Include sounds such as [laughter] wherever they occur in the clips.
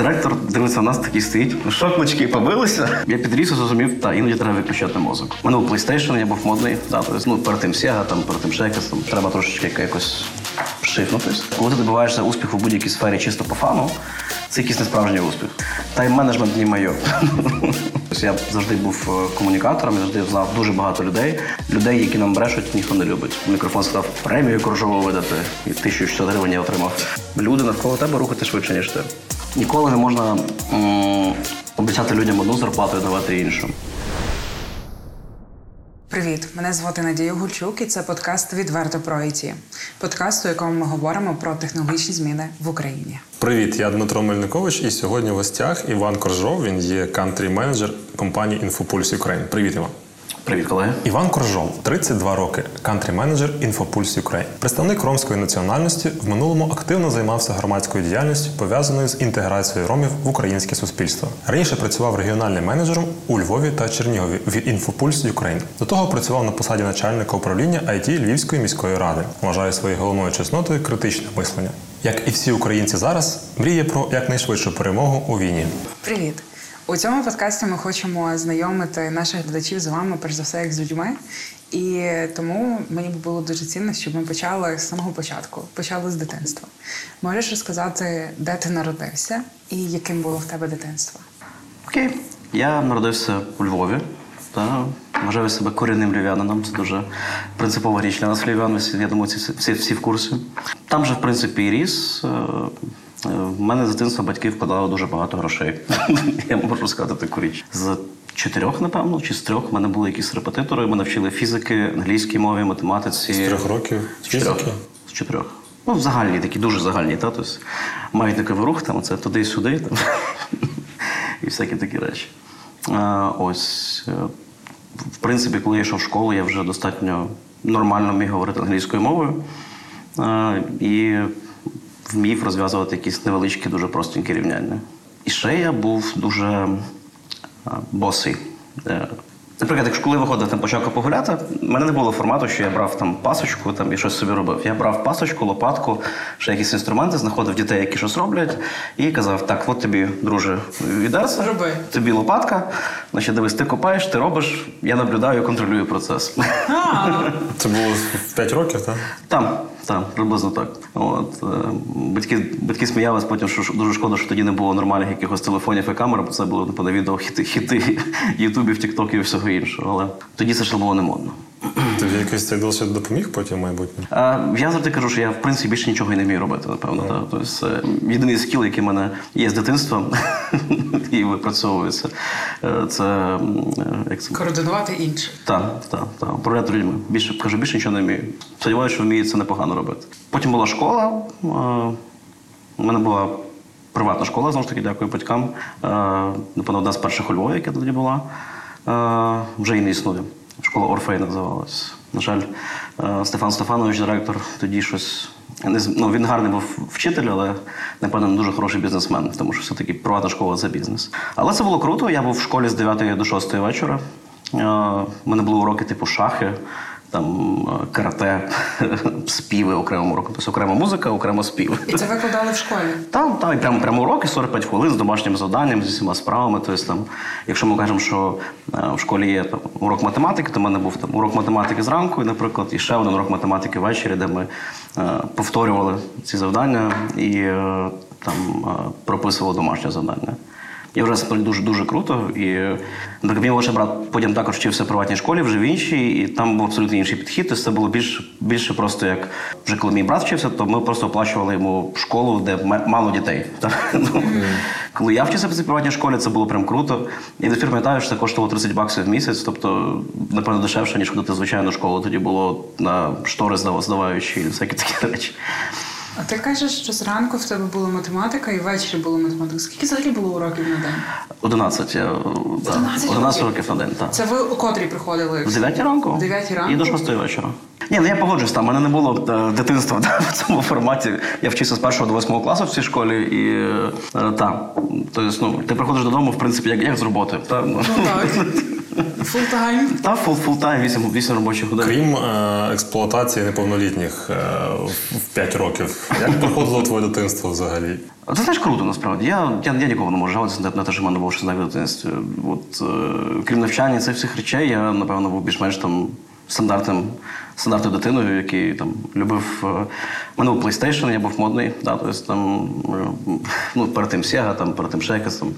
Директор дивиться, у нас такий стоїть. Ну, Шокнички побилися. Я підріс і зрозумів, та іноді треба виключати мозок. У мене був PlayStation, я був модний. Да, тобто, ну, перед тим Sega, там, перед тим ще там, треба трошечки якось шифнутись. Коли ти добиваєшся успіху в будь-якій сфері чисто по фану, це якийсь несправжній успіх. Тайм-менеджмент не моє. [laughs] Я завжди був е, комунікатором, завжди знав дуже багато людей. Людей, які нам брешуть, ніхто не любить. Мікрофон сказав премію Коржову видати, і 1600 гривень я отримав. Люди навколо тебе рухати швидше, ніж ти. Ніколи не можна м- обіцяти людям одну зарплату і давати іншу. Привіт, мене звати Надія Гульчук, і це подкаст Відверто про ІТ. Подкаст, у якому ми говоримо про технологічні зміни в Україні. Привіт, я Дмитро Мельникович, і сьогодні в гостях Іван Коржов. Він є кантрі-менеджер компанії Інфопульс Україн. Привіт, Іван. Привіт, колеги. Іван Коржов, 32 роки, кантрі-менеджер Інфопульс Україн. Представник ромської національності в минулому активно займався громадською діяльністю, пов'язаною з інтеграцією ромів в українське суспільство. Раніше працював регіональним менеджером у Львові та Чернігові від Інфопульс Україн. До того працював на посаді начальника управління IT Львівської міської ради. Вважає своєю головною чеснотою критичне мислення. Як і всі українці зараз, мріє про якнайшвидшу перемогу у війні. Привіт! У цьому подкасті ми хочемо знайомити наших глядачів з вами, перш за все, як з людьми. І тому мені б було дуже цінно, щоб ми почали з самого початку, почали з дитинства. Можеш розказати, де ти народився і яким було в тебе дитинство? Окей. Я народився у Львові. Та вважаю себе корінним львів'янином. Це дуже принципова річ для нас львів'ян. Я думаю, ці всі, всі в курсі. Там же, в принципі, і ріс. Е, е, В мене з дитинства батьки вкладали дуже багато грошей. [laughs] Я можу сказати таку річ. З чотирьох, напевно, чи з трьох в мене були якісь репетитори. Мене вчили фізики, англійській мові, математиці. З трьох років З чотирьох. З чотирьох. Ну, загальні, такі дуже загальні, та? Тобто, маятниковий рух, там, це туди-сюди, Там. [laughs] і всякі такі речі. А, ось. е, В принципі, коли я йшов в школу, я вже достатньо нормально міг говорити англійською мовою. А, і вмів розв'язувати якісь невеличкі, дуже простенькі рівняння. І ще я був дуже босий. Е, Наприклад, якщо коли виходив там почав погуляти, в мене не було формату, що я брав там пасочку там, і щось собі робив. Я брав пасочку, лопатку, ще якісь інструменти, знаходив дітей, які щось роблять, і казав: так, от тобі, друже, відерце, Роби. тобі лопатка, значить, дивись, ти копаєш, ти робиш, я наблюдаю, контролюю процес. Це було 5 років, так? Там, там, приблизно так. От, е, батьки, батьки сміялись потім, що дуже шкода, що тоді не було нормальних якихось телефонів і камер, бо це було напевно, відео хіти, хіти [laughs] Ютубів, Тіктоків і всього іншого. Але тоді це ще було не модно. Тобі якийсь цей досвід допоміг потім в майбутньому? А, я завжди кажу, що я в принципі більше нічого і не вмію робити, напевно. так. Тобто, єдиний скіл, який в мене є з дитинства [laughs] і випрацьовується. е, Це е, як це Координувати інших. Так, так, так. Управляти людьми. Більше кажу, більше нічого не вмію. Сподіваюся, що вмію це непогано робити. Потім була школа. е, У мене була приватна школа, знову ж таки, дякую батькам. Е, Напевно, одна з перших у Львові, яка тоді була. Е, Вже і не існує. Школа Орфей називалась. На жаль, е, Стефан Стефанович, директор, тоді щось. Ну, він гарний був вчитель, але напевно дуже хороший бізнесмен, тому що все-таки приватна школа це бізнес. Але це було круто. Я був в школі з 9 до 6 вечора. Е, У мене були уроки типу шахи, там е, карате, [laughs] співи окремо уроку. Тобто окрема музика, окремо спів. І це викладали в школі. [laughs] Там, там і прямо, прямо уроки 45 хвилин з домашнім завданням, з усіма справами. Тобто, там, якщо ми кажемо, що е, в школі є там, урок математики, то в мене був там урок математики зранку, наприклад, і ще один урок математики ввечері, де ми е, повторювали ці завдання і е, там е, прописували домашнє завдання. І вже це дуже дуже круто. І наприклад, мій молодший брат потім також вчився в приватній школі, вже в іншій, і там був абсолютно інший підхід. Тобто це було більше, більше просто як вже коли мій брат вчився, то ми просто оплачували йому школу, де мало дітей. [laughs] Так? Ну, Коли я вчився в приватній школі, це було прям круто. І до пам'ятаю, що це коштувало 30 баксів в місяць, тобто, напевно, дешевше, ніж ходити звичайну школу. Тоді було на штори здав- здаваючи і всякі такі речі. А ти кажеш, що зранку в тебе була математика і ввечері була математика. Скільки взагалі було уроків на день? 11, я, да, 11 11 років? на день. Так. Це ви у котрій приходили? В 9 ранку? В 9 ранку? І до 6 вечора. Ні, ну я погоджуюсь, там в мене не було е, дитинства [laughs] да, в цьому форматі. Я вчився з першого до восьмого класу в цій школі, і е, так. Тобто, ну, ти приходиш додому, в принципі, як, як з роботи. Та, ну. Ну так. [laughs] Full-time. Та full full-time, 8, 8 робочих годин. Крім е, експлуатації неповнолітніх е, в- в 5 років, як проходило твоє дитинство взагалі? Це теж круто, насправді. Я, я, я нікого не можу жалуватися на, на те, що в мене було щось в дитинстві. От, е, крім навчання цих всіх речей, я, напевно, був більш-менш там стандартним, стандартною дитиною, який там любив. Е, мене був PlayStation, я був модний. Да, тобто, там, е, ну, перед тим Sega, там, перед тим якось, там,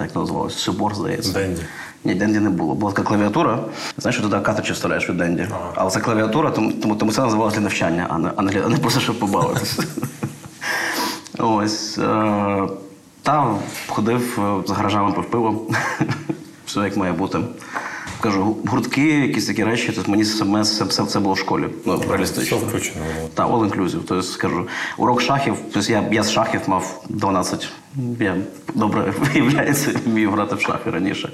як називалося, Сюбор, здається. Денді. Ні, Денді не було. Була така клавіатура. Знаєш, що туди картриджі вставляєш від Денді. Але це клавіатура, тому, тому, тому це називалося для навчання, а не, а не, а не просто щоб побавитися. [laughs] Ось. Е, та ходив е, з гаражами пив пиво. [laughs] Все як має бути. Кажу, гуртки, якісь такі речі, тобто мені саме все, все, все було в школі. Ну, реалістично. Все включено. Так, all inclusive. Тобто, скажу, урок шахів, тобто я, я з шахів мав 12. Я добре [laughs] виявляється, вмію грати в шахи раніше.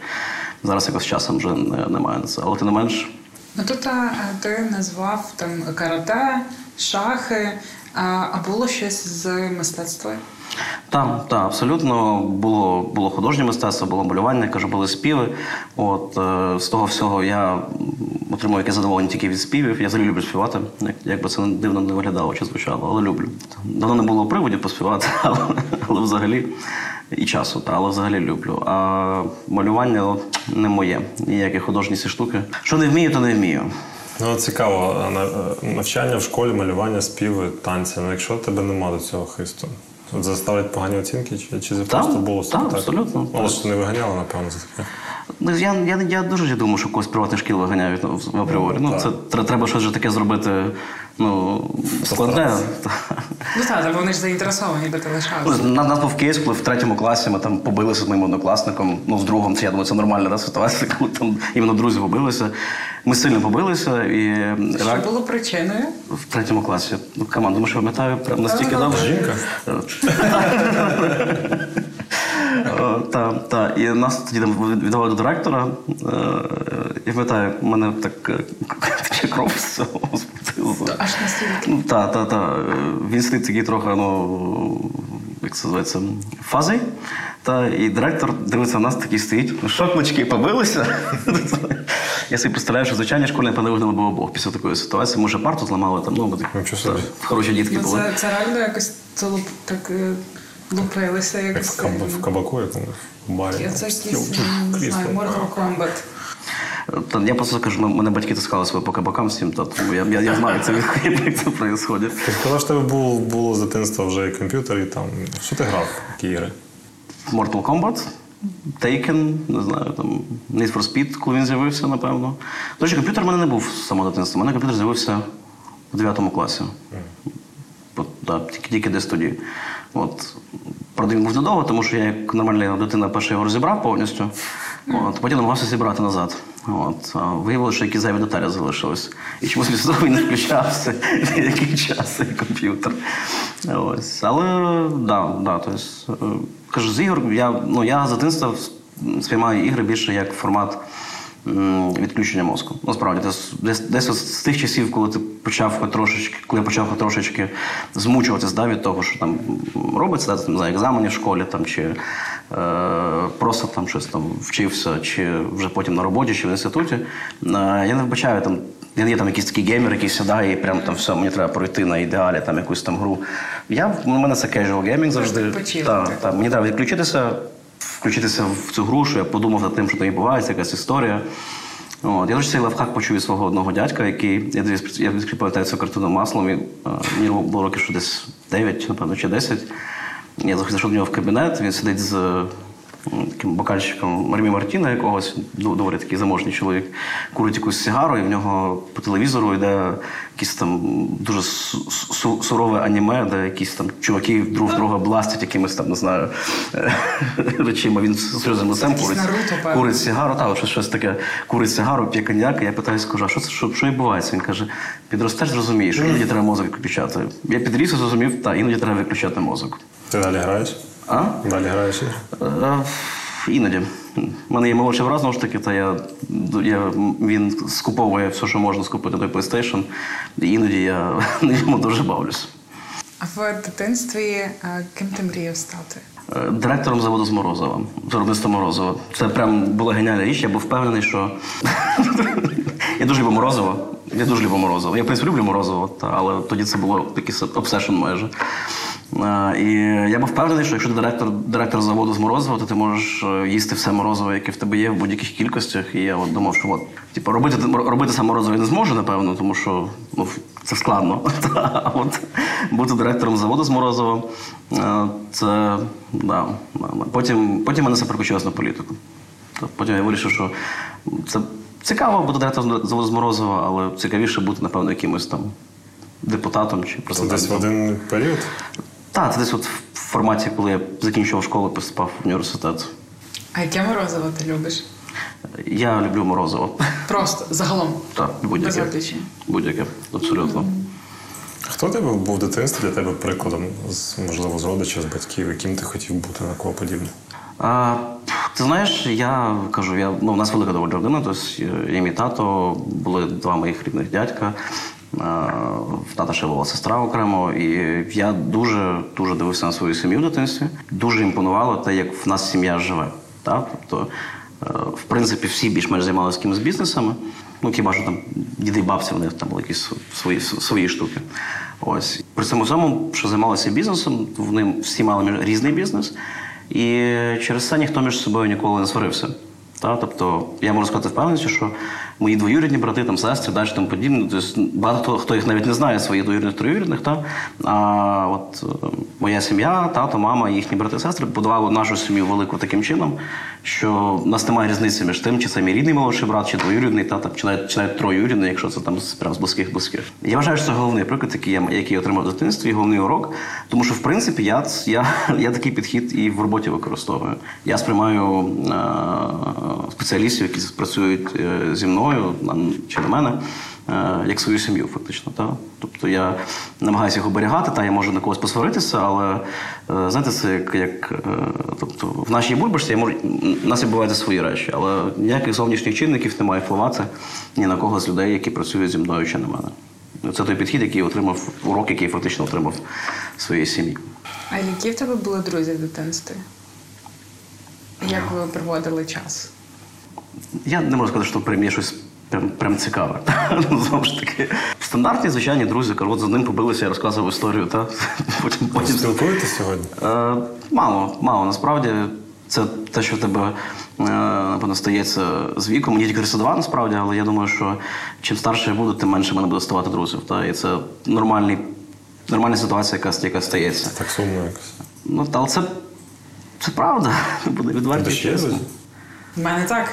Зараз якось часом вже немає на це. Але тим не менш, Ну тут а, ти назвав там карате, шахи, а було щось з мистецтва? Так, так, абсолютно було, було художнє мистецтво, було малювання, кажу, були співи. От е, з того всього я м, отримав яке задоволення тільки від співів. Я взагалі люблю співати. Як, як би це дивно не виглядало чи звучало, але люблю. Давно не було приводів поспівати, [laughs] але, але взагалі і часу, та, але взагалі люблю. А малювання не моє. Ніякі художні ці штуки. Що не вмію, то не вмію. Ну, цікаво, навчання в школі, малювання, співи, танці. Ну, якщо тебе нема до цього хисту, заставлять погані оцінки, чи, чи це Так, просто було так, абсолютно. Але не виганяли, напевно, за таке. Ну, я, я, я дуже думаю, що когось приватних шкіл виганяють ну, в апріорі. Ну, ну, це тре- треба щось таке зробити ну, складне. Ну так, та вони ж заінтересовані, де ти Ну, лишався. На нас був кейс, коли в третьому класі ми там побилися з моїм однокласником. Ну, з другом, це я думаю, це нормальна да, ситуація, [laughs] коли там іменно друзі побилися. Ми сильно побилися і Що реак- було причиною? в третьому класі. Ну, команду, тому що пам'ятаю, прям настільки добре. Жінка? [laughs] [laughs] О, Та, та. І нас тоді віддавали до директора. Е, Я пам'ятаю, в мене так е, тече [laughs] кров з цього. Аж настільки. Ну, та, та, та. Е, Він сидить такий трохи, ну, як це називається, фазий. Та, і директор дивиться на нас, такий стоїть. Ну, шокнички побилися. [laughs] Я собі представляю, що звичайні школи, напевно, вигнали б обох після такої ситуації. Може, парту зламали там, ну, бо так, та, хороші дітки Ну, були. це, це реально якось це так е, лупилися, як Як в, каб- в кабаку якомусь в барі. Я це якийсь, не знаю, Mortal Kombat. Та я просто кажу, мене батьки таскали себе по кабакам всім, та, тому я, я, я знаю, це, як це відбувається. [laughs] Ти сказав, що тебе було, було з дитинства вже і комп'ютер, і там. Що ти грав? Які ігри? Mortal Kombat, Taken, не знаю, там Need for Speed, коли він з'явився, напевно. До речі, комп'ютер в мене не був з самого дитинства. У мене комп'ютер з'явився в 9 класі. От, да, тільки, тільки десь тоді. От. Він був недовго, тому що я як нормальна дитина перше його розібрав повністю. От, потім намагався зібрати назад. От, виявилося, що якісь зайві деталі залишились. І чомусь того не включався [laughs] який час цей комп'ютер. Ось. Але да, да, то е, кажу, з ігор я, ну, я з дитинства сприймаю ігри більше як формат відключення мозку. Насправді, десь, десь, з тих часів, коли ти почав трошечки, коли я почав трошечки змучуватись да, від того, що там робиться, да, там, знаю, екзамені в школі там, чи е, просто там щось там вчився, чи вже потім на роботі, чи в інституті. Е, я не вбачаю там. Я не є там якийсь такий геймер, який сідає і прям там все, мені треба пройти на ідеалі там якусь там гру. Я, у мене це casual gaming завжди. такий. так, мені треба відключитися, включитися в цю гру, що я подумав над тим, що там відбувається, якась історія. От. Я дуже цей лавхак почув від свого одного дядька, який я я пам'ятаю цю картину маслом. Е, мені було років що десь 9, напевно, чи 10. Я зайшов до нього в кабінет, він сидить з таким бокальчиком Ремі Мартіна якогось, доволі такий заможний чоловік, курить якусь сигару, і в нього по телевізору йде якийсь там дуже су- су- сурове аніме, де якісь там чуваки друг друга бластять якимись там, не знаю, [laughs] речима. Він з серйозним лицем курить, курить сигару, та, щось, щось таке, курить сигару, п'є коньяк, і я питаю, скажу, а що це що, що відбувається? Він каже, підростеш, зрозумієш, іноді треба мозок відключати. Я підріс і зрозумів, та іноді треба виключати мозок. Ти далі граєш? А? Далі граєш ігри? Е, Іноді. У мене є молодший брат, знову ж таки, та я, я, він скуповує все, що можна скупити той PlayStation. І іноді я [laughs] на ньому дуже бавлюсь. А в дитинстві а, ким ти мріяв стати? е, директором заводу з Морозова, виробництва Морозова. Це прям була геніальна річ. Я був впевнений, що [laughs] я дуже люблю Морозова. Я дуже люблю Морозова. Я, в принципі, люблю Морозова, та, але тоді це було такий обсешн майже. І я був впевнений, що якщо ти директор, директор заводу з Морозова, то ти можеш е, їсти все морозиво, яке в тебе є в будь-яких кількостях. І я от думав, що от, типу, робити, робити саме морозиво я не зможу, напевно, тому що ну, це складно. [laughs] А от бути директором заводу з Морозова, е, це да. Потім, потім мене це переключилось на політику. Потім я вирішив, що це цікаво бути директором заводу з Морозова, але цікавіше бути, напевно, якимось там депутатом чи президентом. десь в один період. Так, це десь от в форматі, коли я закінчував школу, поступав в університет. А яке морозиво ти любиш? Я люблю морозиво. Просто загалом. Так, будь-яке. Будь-яке, абсолютно. Хто тебе був дитинстві для тебе прикладом, з, можливо, з родичів, з батьків, яким ти хотів бути на кого подібне? А, ти знаєш, я кажу, я, ну, у нас велика доволі родина, тобто я і мій тато, були два моїх рідних дядька. А, В тата ще була сестра окремо, і я дуже дуже дивився на свою сім'ю в дитинстві. Дуже імпонувало те, як в нас сім'я живе. Так? Тобто, е, в принципі, всі більш-менш займалися якимись бізнесами. Ну, хіба що там діди і бабці, них там були якісь свої, свої штуки. Ось. При цьому всьому, що займалися бізнесом, вони всі мали різний бізнес. І через це ніхто між собою ніколи не сварився. Та? Тобто, я можу сказати впевненості, що мої двоюрідні брати, там, сестри, далі тому подібне. Тобто, багато хто, їх навіть не знає, своїх двоюрідних троюрідних. Та? А от е, моя сім'я, тато, мама, їхні брати, сестри будували нашу сім'ю велику таким чином, що в нас немає різниці між тим, чи це мій рідний молодший брат, чи двоюрідний, та, чи навіть, чи навіть троюрідний, якщо це там прям з близьких близьких. Я вважаю, що це головний приклад, який я, який я отримав в дитинстві, і головний урок. Тому що, в принципі, я, я, [laughs] я такий підхід і в роботі використовую. Я сприймаю е, спеціалістів, які працюють е, зі мною чи на мене, е, як свою сім'ю, фактично. Та? Тобто я намагаюся їх оберігати, та я можу на когось посваритися, але е, знаєте, це як, як тобто, в нашій бульбашці я можу, нас відбуваються свої речі, але ніяких зовнішніх чинників немає впливати ні на кого з людей, які працюють зі мною чи на мене. Це той підхід, який отримав, урок, який фактично отримав в своїй сім'ї. А які в тебе були друзі в дитинстві? Як ви проводили час? Я не можу сказати, що прям є щось прям, прям цікаве. [laughs] Ну, Знову ж таки, стандартні звичайні друзі, кажу, от з одним побилися, я розказував історію, та [laughs] потім потім Спілкуєтесь сьогодні? Е, мало, мало. Насправді, це те, що в тебе е, напевно, стається з віком. Мені тільки 32, насправді, але я думаю, що чим старше я буду, тим менше мене буде ставати друзів. Та? І це нормальний, нормальна ситуація, яка, яка стається. Так сумно якось. Ну, та, але це, це правда. [laughs] Буде відверто чесно. У мене так.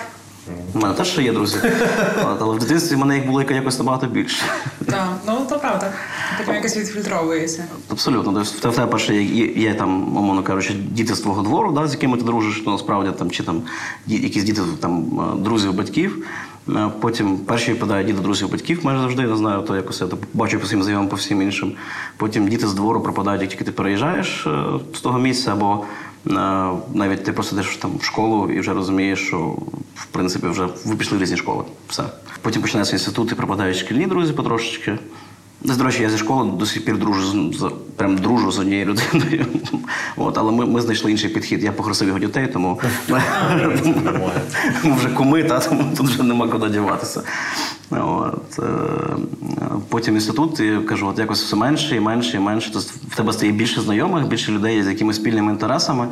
У мене теж ще є друзі. [laughs] Але в дитинстві в мене їх було якось набагато більше. Так, ну то правда. Потім якось відфільтровується. Абсолютно. Тобто в тебе- перше є, там, умовно кажучи, діти з твого двору, да, з якими ти дружиш, ну, насправді там, чи там якісь діти там, е, друзів батьків. Е, Потім перші випадають діти друзів батьків, майже завжди не знаю, то якось я так бачу по своїм знайомим, по всім іншим. Потім діти з двору пропадають, як тільки ти переїжджаєш е, з того місця, або навіть ти просто йдеш там в школу і вже розумієш, що в принципі вже ви пішли в різні школи. Все. Потім починається інститут і пропадають шкільні друзі потрошечки. До речі, я зі школи до сих пір дружу з, прям дружу з однією людиною. [laughs] От, але ми, ми знайшли інший підхід. Я похрестив його дітей, тому ми вже куми, та, тому тут вже нема куди діватися. От, е, потім інститут, і кажу, от якось все менше і менше і менше. Тобто в тебе стає більше знайомих, більше людей з якимись спільними інтересами,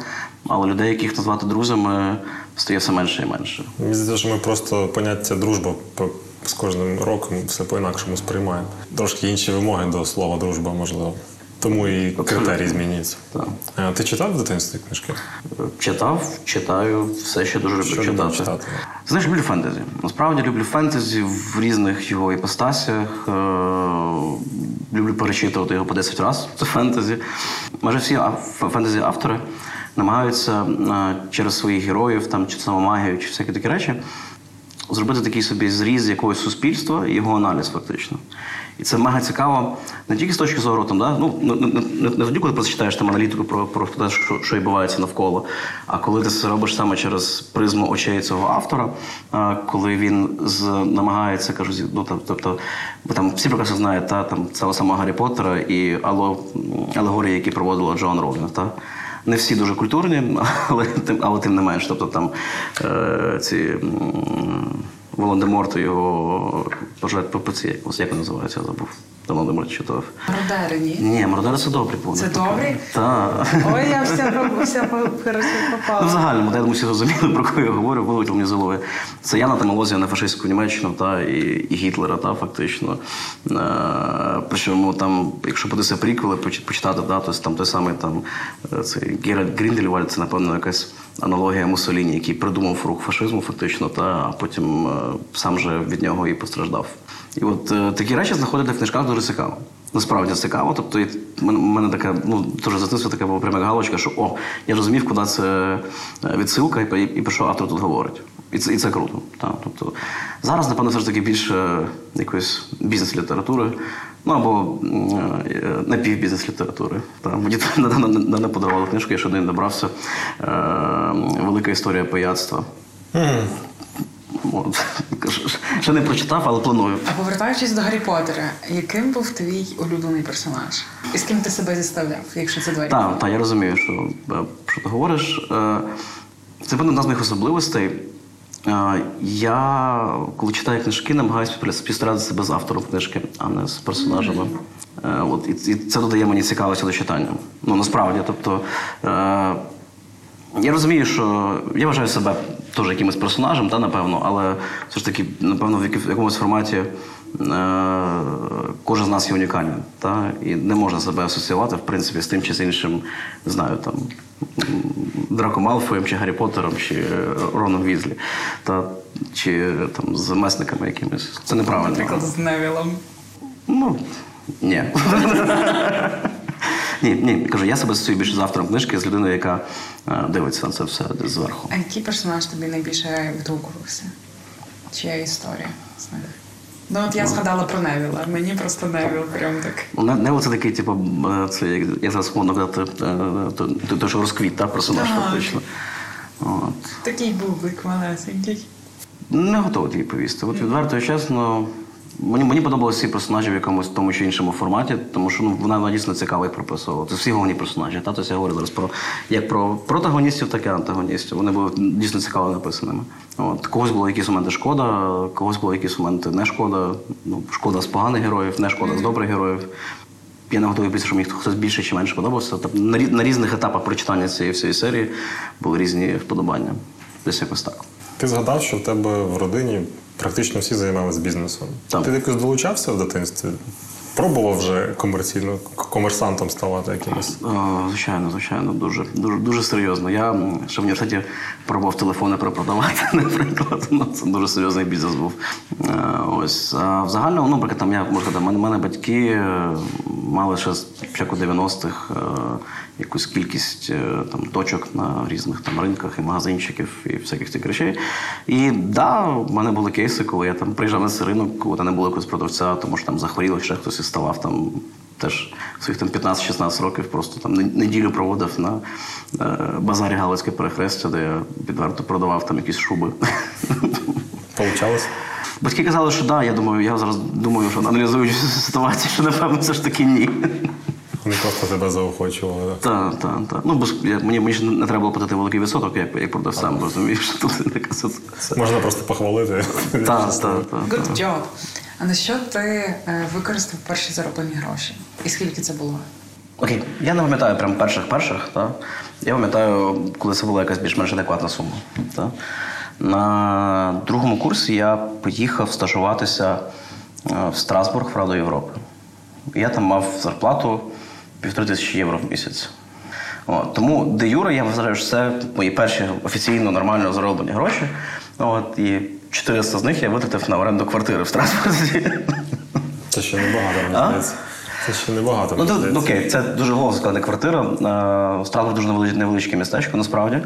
але людей, яких назвати друзями, стає все менше і менше. Мені здається, що ми просто поняття дружба з кожним роком все по-інакшому сприймаємо. Трошки інші вимоги до слова дружба, можливо. Тому і критерії змінюються. Так. Ти читав в дитинстві книжки? Читав, читаю, все ще дуже люблю читати. читати? Знаєш, люблю фентезі. Насправді люблю фентезі в різних його іпостасях. Е, люблю перечитувати його по 10 разів. Це фентезі. Майже всі фентезі-автори намагаються е, через своїх героїв, там, чи саму магію, чи всякі такі речі, зробити такий собі зріз якогось суспільства і його аналіз, фактично. І це мега цікаво не тільки з точки зору там, да? ну, не, не, не, тоді, коли просто читаєш там аналітику про, про те, що, що відбувається навколо, а коли ти це робиш саме через призму очей цього автора, а, коли він з, намагається, кажу, ну, там, тобто, бо там всі прекрасно знають та, там, цього самого Гаррі Поттера і ало, алегорії, які проводила Джоан Роулінг. Та? Не всі дуже культурні, [laughs] але тим, але тим не менш. Тобто там е, ці Волан-де-Морт і його пожежать ППЦ, якось як він називається, я забув. Не читав. Родери, ні? Ні, Мордери це добрі були. Це добрі? Так. Ой, я вся, вся по- коротше, Ну, в попала. загальному, я думаю, всі зрозуміли, про кого я говорю, вилетів мені з голови. Це Яна там алозія на фашистську Німеччину та, і, і Гітлера, та, фактично. Е, причому там, якщо подивитися приквели, почитати, да, то там той самий там, е, цей Геральт Гріндельвальд, це, напевно, якась аналогія Муссоліні, який придумав рух фашизму, фактично, та, потім е, сам же від нього і постраждав. І от е, такі речі знаходити в книжках дуже цікаво. Насправді цікаво. Тобто, і в мене- така, ну, дуже з дитинства така була пряма галочка, що о, я розумів, куди це е, відсилка, і, і про що автор тут говорить. І це, і це круто. Так. Тобто, зараз, напевно, все ж таки більше якоїсь бізнес-літератури, ну або е, напівбізнес-літератури. Так. Мені [laughs] недавно подарували книжку, я ще один добрався. Е, Велика історія пияцтва. От. [laughs] Ще не прочитав, але планую. А повертаючись до Гаррі Поттера, яким був твій улюблений персонаж? І з ким ти себе зіставляв, якщо це двері? Так, так, я розумію, що, е, що ти говориш. Це певно одна з моїх особливостей. Е, Я, коли читаю книжки, намагаюся співставляти себе з автором книжки, а не з персонажами. Е, От, і, це додає мені цікавості до читання. Ну, насправді, тобто. е, Я розумію, що я вважаю себе теж якимось персонажем, та, напевно, але все ж таки, напевно, в якомусь форматі кожен з нас є унікальним. Та? І не можна себе асоціювати, в принципі, з тим чи з іншим, не знаю, там, Драко Малфоєм, чи Гаррі Поттером, чи е, Роном Візлі, та, чи там, з месниками якимись. Це неправильно. Наприклад, з Невілом. Ну, ні. Ні, ні, кажу, я себе асоціюю більше з автором книжки, з людиною, яка е, дивиться на це все зверху. А який персонаж тобі найбільше відгукувався? Чия історія з них? Ну, от я згадала про Невіла. Мені просто Невіл прям так. Невіл Не- це такий, типу, е, це я зараз модно казати, е, то, то, то, що розквіт, та, персонаж Так. фактично. От. Такий бублик малесенький. Не готовий тобі повісти. От відверто чесно. Мені, мені подобалися ці персонажі в якомусь тому чи іншому форматі, тому що ну, вона, дійсно цікава їх прописувала. Це всі головні персонажі. Та? Тобто я говорю зараз про як про протагоністів, так і антагоністів. Вони були дійсно цікаво написаними. От. Когось було якісь моменти шкода, когось було якісь моменти не шкода. Ну, шкода з поганих героїв, не шкода з добрих героїв. Я не готовий писати, що мені хтось більше чи менше подобався. Тобто на різних етапах прочитання цієї всієї серії були різні вподобання. Десь якось так. Ти згадав, що в тебе в родині практично всі займалися бізнесом. Так. Ти якось долучався в дитинстві? Пробував вже комерційно комерсантом ставати якимось? О, звичайно, звичайно, дуже, дуже, дуже серйозно. Я ще в університеті пробував телефони перепродавати, [laughs] наприклад. Ну, це дуже серйозний бізнес був. Е, Ось. А в загальному, ну, наприклад, там я можу сказати, мене, мене батьки е, мали ще з початку 90-х е, якусь кількість е, там, точок на різних там ринках і магазинчиків і всяких цих речей. І да, в мене були кейси, коли я там приїжджав на цей ринок, коли не було якогось продавця, тому що там захворіло, ще хтось і ставав там теж своїх там 15-16 років просто там неділю проводив на е, базарі Галицьке перехрестя, де я відверто продавав там якісь шуби. Получалось? Батьки казали, що да, я думаю, я зараз думаю, що аналізуючи ситуацію, що напевно все ж таки ні. Вони просто тебе заохочували. так? Так, так, так. Ну, бо ж я- мені, мені ж не треба було платити великий відсоток, як, як продавцям, розумієш, [laughs] тут така ситуація. Можна просто похвалити. Так, так, так. Good job. А на що ти е, використав перші зароблені гроші? І скільки це було? Окей, я не пам'ятаю прям перших перших, та? я пам'ятаю, коли це була якась більш-менш адекватна сума. Та? На другому курсі я поїхав стажуватися е, в Страсбург в Раду Європи. Я там мав зарплату півтори тисячі євро в місяць. От, тому де юре я вважаю, що це мої перші офіційно нормально зароблені гроші. От, і 400 з них я витратив на оренду квартири в Страсбурзі. Це ще небагато, мені здається. Це ще небагато. Ну, мені то, окей, це дуже голосно складна квартира. Е, Страсбург дуже невеличке, містечко, насправді,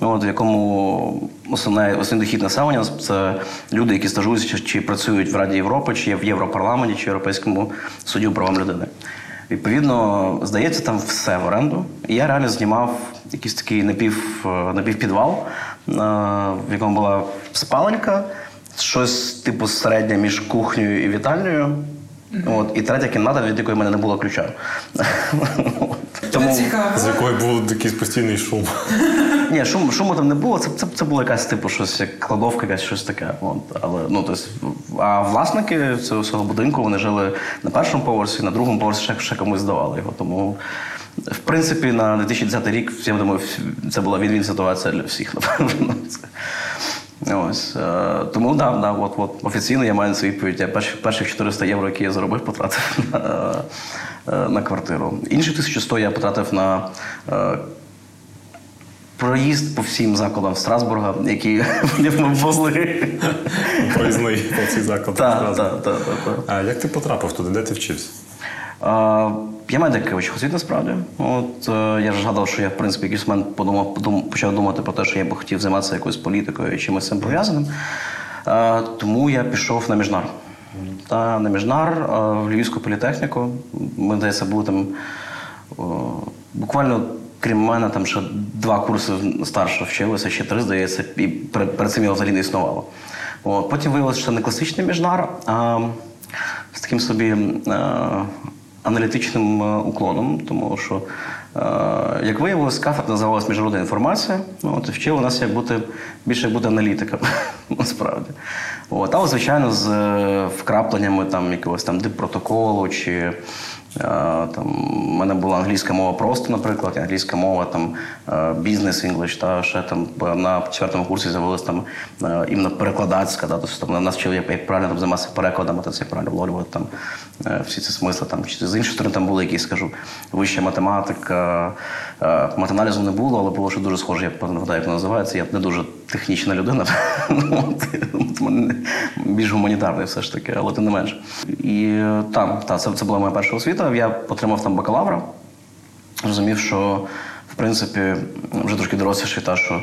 от, в якому основне, основний дохід населення це люди, які стажуються чи, працюють в Раді Європи, чи в Європарламенті, чи Європейському суді правам людини. Відповідно, здається, там все в оренду. І я реально знімав якийсь такий напів, е, напівпідвал, е, в якому була спаленька, щось типу середнє між кухнею і вітальнею. От, і третя кімната, від якої в мене не було ключа. Тому З якої був якийсь постійний шум. [laughs] ні, шуму, шуму там не було. Це, це, це було якась типу щось як кладовка, якась щось таке. От. Але ну тобто, а власники цього всього будинку вони жили на першому поверсі, на другому поверсі ще, ще комусь здавали його. Тому. В принципі, на 2010 рік, я думаю, це була він ситуація для всіх, [laughs] напевно. Ось. Е, тому да, да, от, от, офіційно я маю цю відповідь. Я перші, перших 400 євро, які я заробив, потратив [laughs] на, е, на квартиру. Інші 1100 я потратив на е, проїзд по всім закладам Страсбурга, які [laughs] мені могли. Проїзний по так, так, так. А як ти потрапив туди? Де ти вчився? Я медик освіт насправді. От е, я ж згадав, що я в принципі якийсь момент подумав, подум, почав думати про те, що я би хотів займатися якоюсь політикою і чимось цим пов'язаним. Е, тому я пішов на міжнар. Та на міжнар е, в Львівську політехніку. Ми здається, були там буквально. Крім мене, там ще два курси старше вчилися, ще три, здається, і перед, цим його взагалі не існувало. От. Потім виявилося, що не класичний міжнар, а з таким собі е, аналітичним е, уклоном, тому що, е, як виявилось, кафедра називалась міжнародна інформація. Ну, от, вчили нас як бути більше як бути аналітиком, [laughs] насправді. От, але, звичайно, з вкрапленнями там, якогось там диппротоколу чи. Е, Там, у мене була англійська мова просто, наприклад, англійська мова, там бізнес інглиш, та ще там на четвертому курсі з'явилась там е, іменно перекладацька, да, тобто там нас вчили, як, правильно там займатися перекладами, та це правильно вловлювати там е, всі ці смисли. Там з іншої сторони там були якісь, скажу, вища математика, е, матаналізу не було, але було що дуже схоже, я не як називається. Я не дуже технічна людина, [laughs] більш гуманітарний все ж таки, але тим не менше. І е, там, та, це, це була моя перша освіта. Я отримав там бакалавра розумів, що в принципі вже трошки доросліший, та що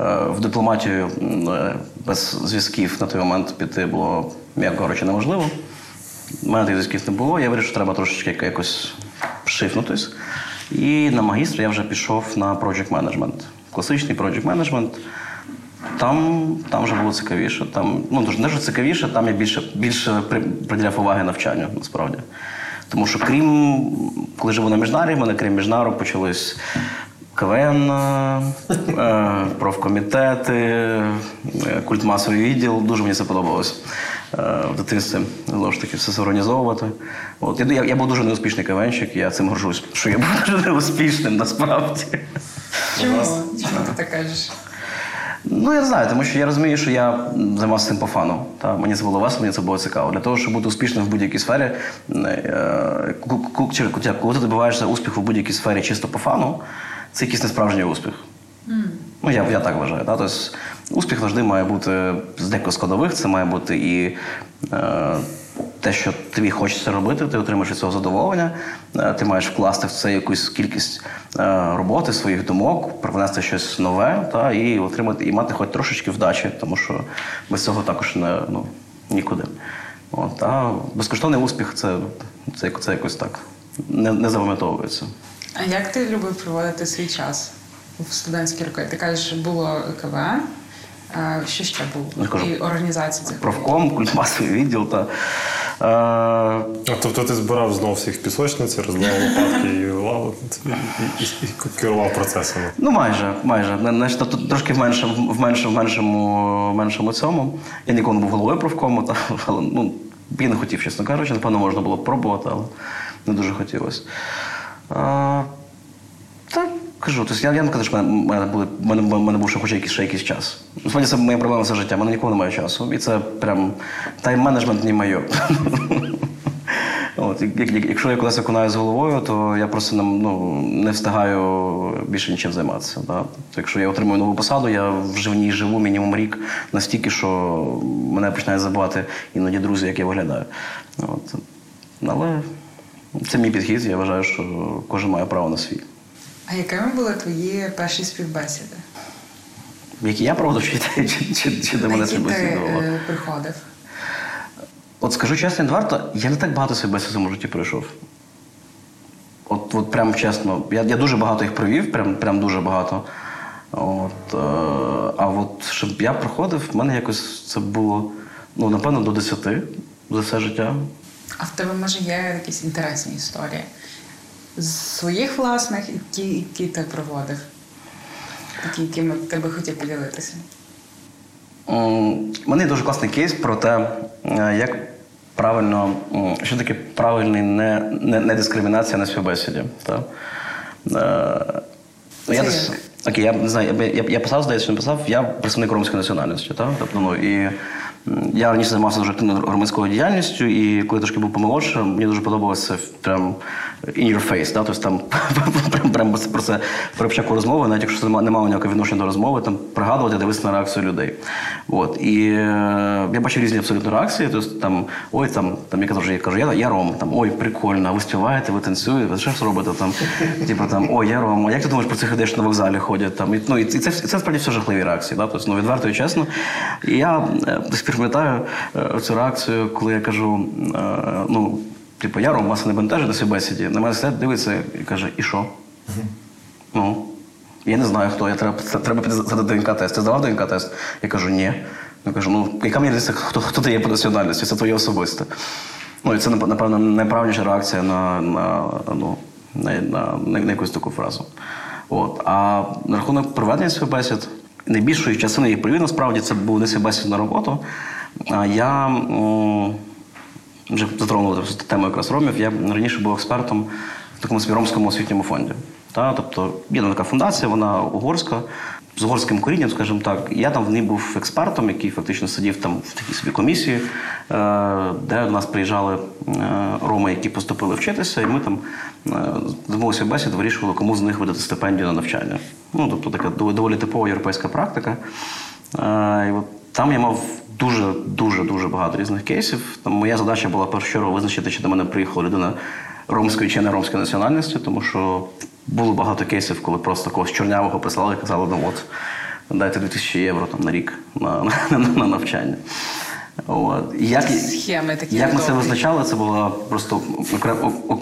е, в дипломатію е, без зв'язків на той момент піти було, м'яко говорячи, неможливо. У мене тих зв'язків не було, я вирішив, що треба трошечки якось шифнутись. І на магістр я вже пішов на project management. Класичний project management. Там, там вже було цікавіше. Там, ну, не що цікавіше, там я більше, більше приділяв уваги навчанню, насправді. Тому що крім, коли живу на міжнарі, в мене крім міжнару почались КВН, е, профкомітети, е, культмасовий відділ. Дуже мені це подобалось е, в дитинстві. Знову ж таки, все зорганізовувати. От, я, я, я був дуже неуспішний КВНщик, я цим горжусь, що я був дуже неуспішним насправді. Чому? Чому ти так кажеш? Ну, я не знаю, тому що я розумію, що я займався цим по фану. Та мені це було весело, мені це було цікаво. Для того, щоб бути успішним в будь-якій сфері, е, коли ти добиваєшся успіху в будь-якій сфері чисто по фану, це якийсь несправжній успіх. Ну, я, я так вважаю. Та? Тобто, успіх завжди має бути з декого складових, це має бути і е, те, що тобі хочеться робити, ти отримаєш від цього задоволення, е, ти маєш вкласти в це якусь кількість е, роботи, своїх думок, привнести щось нове та, і отримати, і мати хоч трошечки вдачі, тому що без цього також не, ну, нікуди. От, а безкоштовний успіх це, це, це якось так не, не запам'ятовується. А як ти любив проводити свій час в студентські роки? Ти кажеш, було КВН, а що ще було? Я кажу, І організація цих Профком, культмасовий відділ та. А, тобто ти збирав знову всіх пісочниці, розбивав лопатки і лаву і, і, і, і керував процесами. Ну, майже, майже. Тобто трошки в меншому, в меншому, в меншому, в меншому цьому. Я ніколи не був головою профкому, та, але ну, я не хотів, чесно кажучи. Напевно, можна було б пробувати, але не дуже хотілося. Кажу, тобто я, я не кажу, що в мене, були, мене, мене був ще хоч якийсь, ще якийсь час. Насправді це моя проблема все життя. в мене ніколи немає часу. І це прям тайм-менеджмент не моє. От, як- як- якщо я кудись окунаю з головою, то я просто не, ну, не встигаю більше нічим займатися. Да? Якщо я отримую нову посаду, я в ній живу мінімум рік настільки, що мене починають забувати іноді друзі, як я виглядаю. От. Але це мій підхід, я вважаю, що кожен має право на свій. А якими були твої перші співбесіди? Які я проводив, чи, чи, чи, чи до мене які ти е, приходив? От скажу чесно, відверто, я не так багато співбесід в своєму житті пройшов. От, от прям чесно, я, я дуже багато їх провів, прям, прям дуже багато. От, е, а от щоб я проходив, в мене якось це було, ну, напевно, до 10 за все життя. А в тебе може є якісь інтересні історії? З своїх власних і ті, які ти проводив? Такі, якими ти би хотів поділитися? Мене дуже класний кейс про те, е, як правильно, що таке правильний не, не, не дискримінація на співбесіді. Та? Е, я як? Окей, я не знаю, я, я, я писав, здається, що не писав, я представник ромської національності. Та? Тобто, ну, і я раніше займався дуже активно громадською діяльністю, і коли трошки був помолодше, мені дуже подобалося прям in your face. Да? Тобто там [laughs] прям, про це при початку розмови, навіть якщо це немає ніякого відношення до розмови, там пригадувати, дивитися на реакцію людей. От. І е, я бачив різні абсолютно реакції. Тобто там, ой, там, там я казав, я кажу, я, я ром, там, ой, прикольно, ви співаєте, ви танцюєте, ви що робите там? Типу там, ой, я ром, а як ти думаєш про цих людей, що на вокзалі ходять? Там, і, ну, і це, і це справді все жахливі реакції. Да? Тобто, ну, відверто і чесно. І я е, до сих пір пам'ятаю е, цю реакцію, коли я кажу, е, ну, типу, я ром, вас не бентежить на цій бесіді. На мене сидить, дивиться і каже, і що? Ну, я не знаю, хто. Я треба, треба піти ДНК-тест. Ти здавав ДНК-тест? Я кажу, ні. Я кажу, ну, яка мені різниця, хто, хто ти є по національності? Це твоє особисте. Ну, і це, напевно, найправильніша реакція на, на, ну, на, на, на, на якусь таку фразу. От. А на рахунок проведення співбесід, найбільшої частини їх провів, насправді, це був не на роботу. Я вже затронули тему якраз ромів. Я раніше був експертом в такому ромському освітньому фонді. Тобто є така фундація, вона угорська, з угорським корінням, скажімо так. Я там в ній був експертом, який фактично сидів там в такій собі комісії, е, де до нас приїжджали е, роми, які поступили вчитися, і ми там е, домовилися бесід, вирішували, кому з них видати стипендію на навчання. Ну, тобто така доволі типова європейська практика. І от там я мав дуже, дуже, дуже багато різних кейсів. Там моя задача була першу визначити, чи до мене приїхала людина ромської чи не ромської національності, тому що було багато кейсів, коли просто когось чорнявого прислали і казали, ну от, дайте 2000 євро там, на рік на, [laughs] на, на, на навчання. От. Як, Схеми такі як ми це визначали, це була просто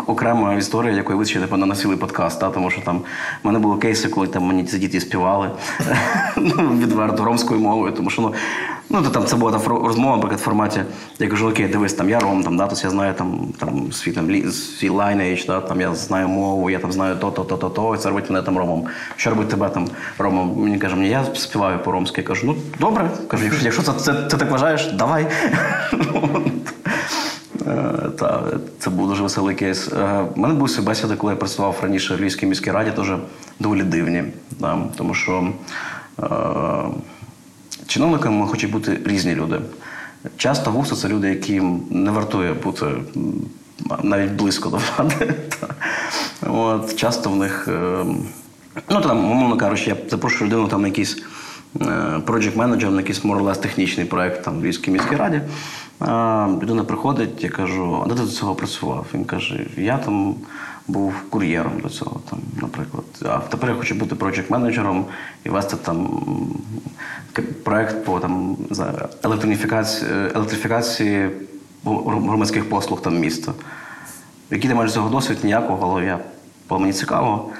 окрема історія, якої визначити, напевно, на цілий подкаст. Та? Тому що там в мене були кейси, коли там мені ці діти співали [laughs] ну, відверто ромською мовою, тому що ну, ну то там це була та фро- розмова, наприклад, в форматі. Я кажу, окей, дивись, там я ром, там, да, тобто я знаю там, там свій там свій lineage, да, там я знаю мову, я там знаю то, то, то, і це робить мене там ромом. Що робить тебе там ромом? Мені каже, мені я співаю по-ромськи. Я кажу, ну добре. Кажу, якщо, якщо це, це, ти так вважаєш, давай. [laughs] Е, Та, це був дуже веселий кейс. Е, У мене були бесіди, коли я працював раніше в Львівській міській раді, теж доволі дивні. Тому що е, чиновниками хочуть бути різні люди. Часто густо це люди, яким не вартує бути навіть близько до влади. [laughs] От, часто в них. е, Ну, там, умовно кажучи, я запрошую людину там на якийсь project менеджер на якийсь less технічний проект там в Львівській міській раді. А, людина приходить, я кажу, а де ти до цього працював? Він каже, я там був кур'єром до цього, там, наприклад. А тепер я хочу бути project менеджером і вести там проект по там, електрифікації, громадських послуг там міста. Який ти маєш цього досвід, ніякого, але я було мені цікаво.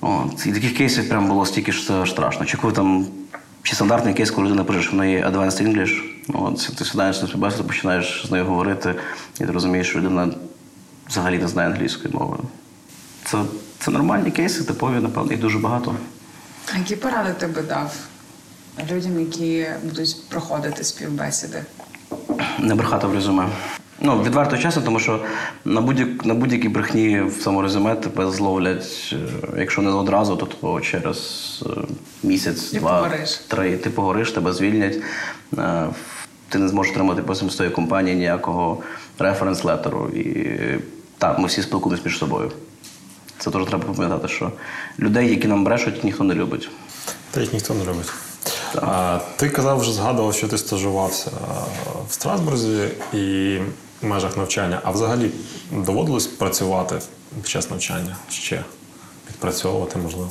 От. І таких кейсів прям було стільки, що це страшно. Чи коли там чи стандартний кейс, коли людина пише, що в неї Advanced English, от, ти сідаєш на співбесіду, починаєш з нею говорити, і ти розумієш, що людина взагалі не знає англійської мови. Це, це нормальні кейси, типові, напевно, їх дуже багато. А які поради ти би дав людям, які будуть проходити співбесіди? не брехати в резюме. Ну, відверто чесно, тому що на, будь- на будь-якій брехні в цьому резюме тебе зловлять, е, якщо не одразу, то, то через е, місяць, І два, погориш. три. Ти погориш, тебе звільнять. Е, Ти не зможеш отримати потім з тої компанії ніякого референс-летеру. І так, ми всі спілкуємося між собою. Це теж треба пам'ятати, що людей, які нам брешуть, ніхто не любить. Та їх ніхто не любить. А, ти казав, вже згадував, що ти стажувався в Страсбурзі і в межах навчання. А взагалі доводилось працювати під час навчання ще? Підпрацьовувати, можливо.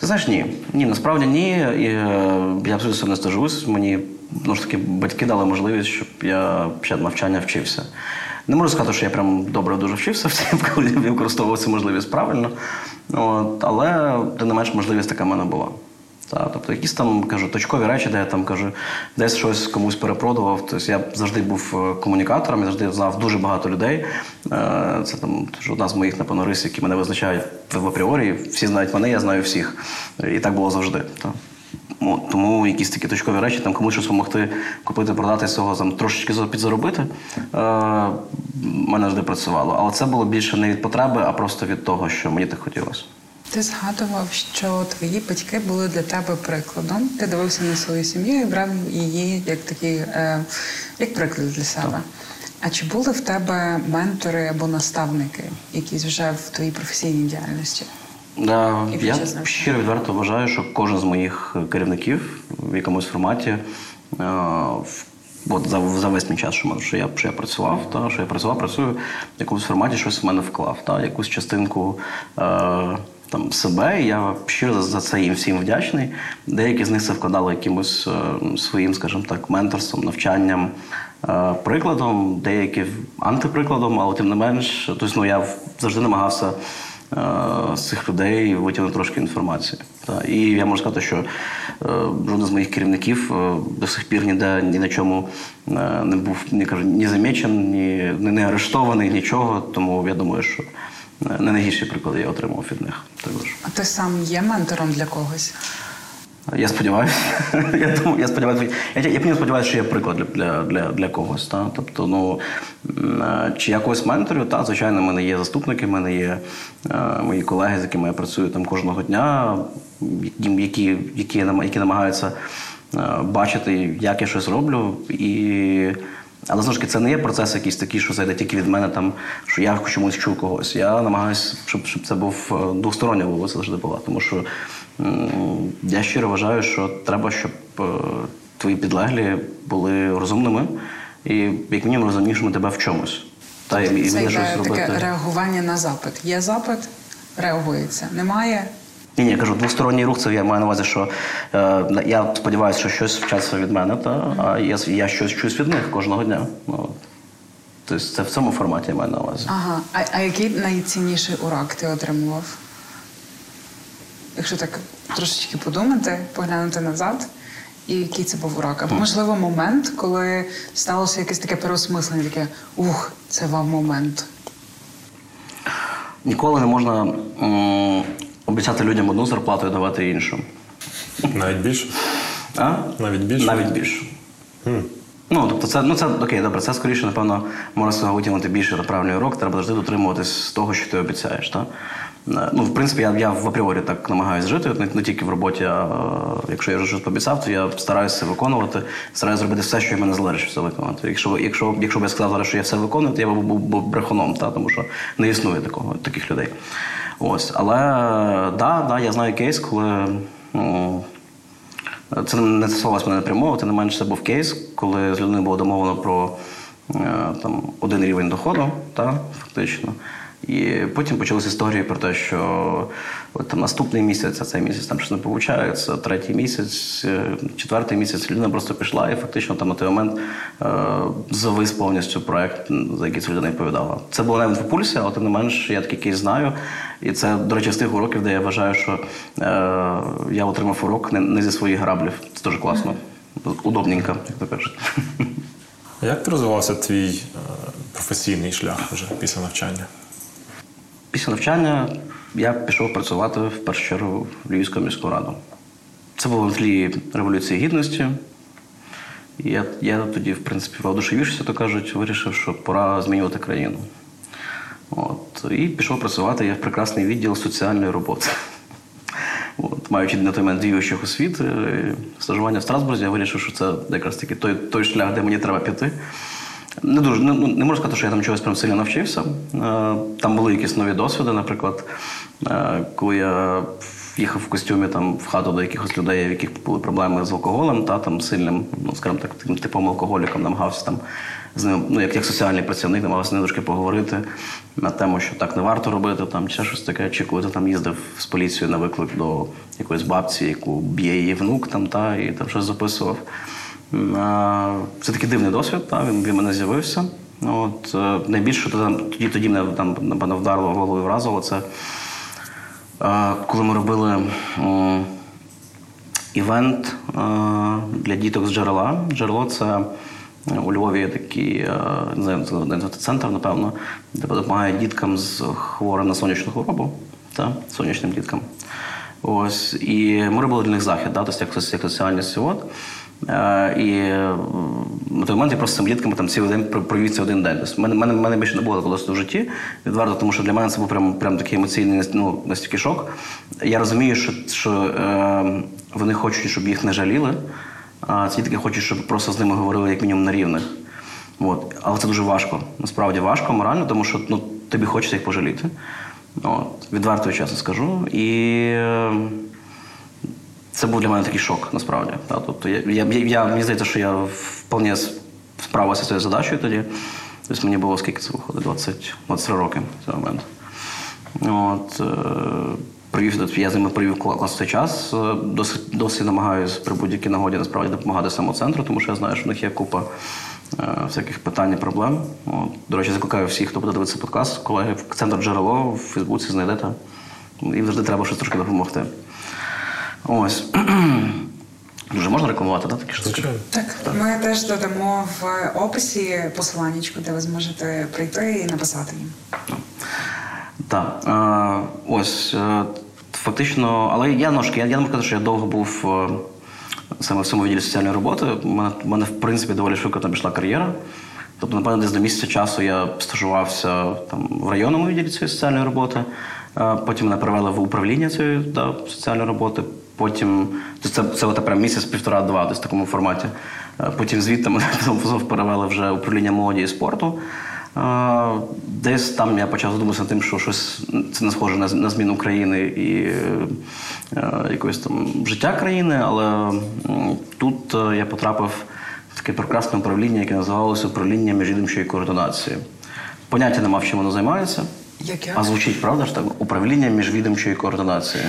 Ти знаєш, ні. Ні, насправді ні. І, е, я абсолютно не стажуюсь. Мені ну ж таки батьки дали можливість, щоб я під навчання вчився. Не можу сказати, що я прям добре дуже вчився, коли я [laughs] використовував цю можливість правильно. От, але тим не менш можливість така в мене була. Та, тобто якісь там кажу, точкові речі, де я там кажу, десь щось комусь перепродував. Тобто я завжди був е, комунікатором, я завжди знав дуже багато людей. Е, Це там одна з моїх напевно, рис, які мене визначають в апріорі. Всі знають мене, я знаю всіх. І так було завжди. Та. Тому якісь такі точкові речі, там комусь щось допомогти купити, продати цього там трошечки за- підзаробити. Е, мене завжди працювало. Але це було більше не від потреби, а просто від того, що мені так хотілося. Ти згадував, що твої батьки були для тебе прикладом. Ти дивився на свою сім'ю і брав її як такий, е, як приклад для себе. А чи були в тебе ментори або наставники, якісь вже в твоїй професійній діяльності? Да, я щиро відверто вважаю, що кожен з моїх керівників в якомусь форматі, е, в- от за, за весь мій час, що, що, я, що я працював, та, що я працював, працюю, в якомусь форматі щось в мене вклав, та, якусь частинку е, там, себе. І я щиро за, за це їм всім вдячний. Деякі з них це вкладали якимось е, своїм, скажімо так, менторством, навчанням. е, Прикладом, деякі антиприкладом, але тим не менш, тобто, ну, я завжди намагався з цих людей витягнути трошки інформації. І я можу сказати, що е, жоден з моїх керівників е, до сих пір ніде ні на чому е, не був ні, кажу, ні замічен, ні, не арештований, нічого. Тому я думаю, що е, не найгірші приклади я отримав від них також. А ти сам є ментором для когось? Я сподіваюся. [laughs] я думаю, я сподіваюся. Я, я, я сподіваюся, що я приклад для, для, для, когось. Та? Тобто, ну е, чи я когось менторю, та звичайно, в мене є заступники, в мене є е, мої колеги, з якими я працюю там кожного дня, які, які, які, намагаються е, бачити, як я щось роблю. І але знову ж таки, це не є процес якийсь такий, що зайде тільки від мене, там, що я чомусь чув когось. Я намагаюся, щоб, щоб це був е, двостороння вулиця завжди була. Тому що я щиро вважаю, що треба, щоб е, твої підлеглі були розумними і, як мінімум, розумнішими тебе в чомусь. Та, і, Це йде таке робити. реагування на запит. Є запит, реагується. Немає. Ні, ні, я кажу, двосторонній рух це я маю на увазі, що е, я сподіваюся, що щось вчаться від мене, та, а я, я щось чусь від них кожного дня. Ну, тобто це в цьому форматі я маю на увазі. Ага. А, а який найцінніший урок ти отримував? Якщо так трошечки подумати, поглянути назад, і який це був урок? Або, можливо, момент, коли сталося якесь таке переосмислення, таке ух, це вам момент. Ніколи не можна м, обіцяти людям одну зарплату і давати іншу. Навіть більше. А? Навіть більше? Навіть більше. Ну, тобто, це, ну, це окей, добре, це скоріше, напевно, можна витягнути більше на правильний урок, треба завжди дотримуватись того, що ти обіцяєш. Та? Е, Ну, в принципі, я, я в апріорі так намагаюся жити, не, не тільки в роботі, а е, якщо я вже щось пообіцяв, то я стараюся це виконувати, стараюся зробити все, що від мене залежить, це виконати. Якщо, якщо, якщо б я сказав зараз, що я все виконую, то я б був, був брехуном, та? тому що не існує такого, таких людей. Ось. Але да, да, я знаю кейс, коли. ну, це не стосувалося мене напряму, тим не менше це був кейс, коли з людиною було домовлено про е, там, один рівень доходу, та, фактично. І потім почалися історії про те, що от, наступний місяць, а цей місяць там щось не виходить, третій місяць, е, четвертий місяць людина просто пішла і фактично там на той момент е, завис повністю проект, за який ця людина відповідала. Це було навіть в пульсі, але тим не менш я такий знаю. І це, до речі, з тих уроків, де я вважаю, що е, я отримав урок не, не зі своїх граблів. Це дуже класно. Удобненько, як то кажуть. Як розвивався твій е, професійний шлях вже після навчання? Після навчання я пішов працювати в першу чергу в Львівську міську раду. Це було на тлі Революції Гідності. Я, я тоді, в принципі, воодушевившися, то кажуть, вирішив, що пора змінювати країну. От. І пішов працювати я в прекрасний відділ соціальної роботи. [laughs] От, маючи на той момент діючих освіт, е, стажування в Страсбурзі, я вирішив, що це якраз таки той, той шлях, де мені треба піти. Не дуже не, не можу сказати, що я там чогось прям сильно навчився. Е, Там були якісь нові досвіди, наприклад, е, коли я їхав в костюмі там в хату до якихось людей, в яких були проблеми з алкоголем, та там сильним, ну скажімо так, тим типом алкоголіком намагався там з ним, ну як, як соціальний працівник, намагався трошки поговорити на тему, що так не варто робити, там ще щось таке. Чи коли ти там їздив з поліцією на виклик до якоїсь бабці, яку б'є її внук, там та і там щось записував. Це такий дивний досвід, та, він, він мене з'явився. От, е, найбільше тоді, тоді мене там, напевно, вдарило в вразило, це е, коли ми робили м, івент е, для діток з джерела. Джерело це у Львові такий не знаю, центр, напевно, де допомагає діткам з хворим на сонячну хворобу, та, сонячним діткам. Ось, і ми робили для них захід, да, тобто як, як соціальний сьогодні. І на той момент я просто з цими дітками там цілий день про- провів цей один день. Тобто, мене, мене, мене більше не було досвіду в житті, відверто, тому що для мене це був прям, прям такий емоційний ну, настільки шок. Я розумію, що, що е, вони хочуть, щоб їх не жаліли, а ці дітки хочуть, щоб просто з ними говорили як мінімум на рівних. От. Але це дуже важко. Насправді важко морально, тому що ну, тобі хочеться їх пожаліти. От. Відверто і чесно скажу. І е, це був для мене такий шок, насправді. Та, тобто я, я, я, мені здається, що я вполне справився з цією задачею тоді. Тобто мені було скільки це виходить? 20, 23 роки в цей момент. От, е, провів, я з ними провів кла- класний час. Е, Досить, досі намагаюся при будь-якій нагоді насправді допомагати самоцентру, тому що я знаю, що в них є купа е, всяких питань і проблем. От, до речі, закликаю всіх, хто буде дивитися подкаст, колеги, в центр джерело в Фейсбуці знайдете. Їм завжди треба щось трошки допомогти. Ось. [clears throat] Дуже можна рекламувати, так? Такі штуки? Так, ми теж додамо в описі посиланнячку, де ви зможете прийти і написати їм. Так. Е, ось. Е, фактично, але я ножки, я, я не можу сказати, що я довго був е, саме в цьому відділі соціальної роботи. У мене, у мене в принципі, доволі швидко там пішла кар'єра. Тобто, напевно, десь до місяця часу я стажувався там, в районному відділі цієї соціальної роботи. Потім мене перевели в управління цієї да, соціальної роботи. Потім це, це от прям місяць, півтора-два, десь в такому форматі. Е, Потім звідти мене [laughs] перевели вже управління молоді і спорту. Е, Десь там я почав задуматися над тим, що щось це не схоже на, на зміну країни і е, якогось там життя країни, але тут я потрапив в таке прекрасне управління, яке називалося управління міжвідомчої координації. Поняття не мав, чим воно займається. Яке? А звучить, правда ж так? Управління міжвідомчої координації.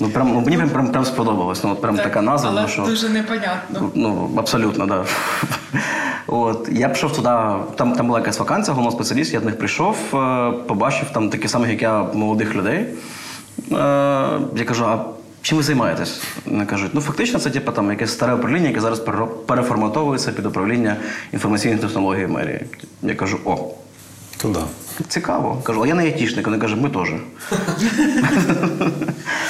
Ну, прям, ну, мені прям, прям, сподобалось. Ну, от прям така назва. але ну, що... дуже непонятно. Ну, абсолютно, так. Да. [laughs] От, я пішов туди, там, там була якась вакансія, головного спеціаліст, я до них прийшов, е, побачив там таких самих, як я, молодих людей. Е, Я кажу, а чим ви займаєтесь? Вони кажуть, ну фактично це типу, там, якесь старе управління, яке зараз переформатовується під управління інформаційних технологій мерії. Я кажу, о, Туди. цікаво. Кажу, а я не айтішник. Вони кажуть, ми теж. [laughs]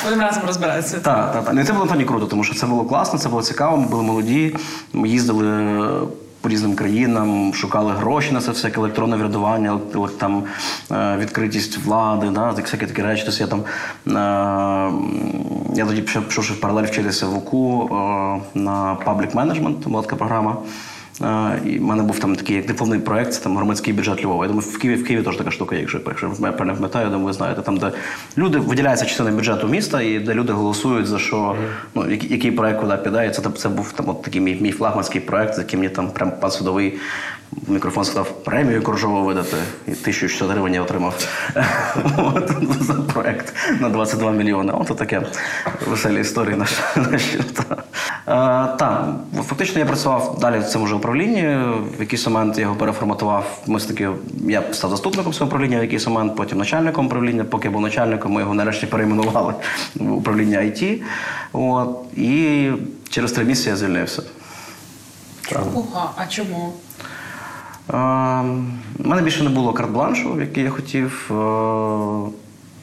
Будемо разом розбиратися. Так, так, так. Ну, і це було насправді круто, тому що це було класно, це було цікаво. Ми були молоді, ми їздили е, по різним країнам, шукали гроші на це всяке електронне врядування, там е, відкритість влади, да, так, всякі такі речі. Тобто я там е, я тоді пішов, пішов в паралель вчитися в УКУ е, на Public Management, була така програма. І в мене був там такий як дипломний проект, це там громадський бюджет Львова. Я думаю, в Києві в Києві теж така штука, якщо якщо я правильно пам'ятаю, я думаю, ви знаєте, там, де люди виділяється частина бюджету міста, і де люди голосують за що, ну який, проект куди піде. І це, це був там от такий мій, мій флагманський проект, за яким мені там прям пан судовий мікрофон сказав премію Коржову видати. І 1600 гривень я отримав [laughs] От, за проект на 22 мільйони. От таке веселі історії наші. [laughs] наші, та. Так, фактично я працював далі в цьому ж управлінні. В якийсь момент я його переформатував. Ми таки, я став заступником цього управління, в якийсь момент, потім начальником управління. Поки я був начальником, ми його нарешті перейменували в управління IT. От, і через три місяці я звільнився. Ого, а чому? У мене більше не було карт-бланшу, який я хотів е,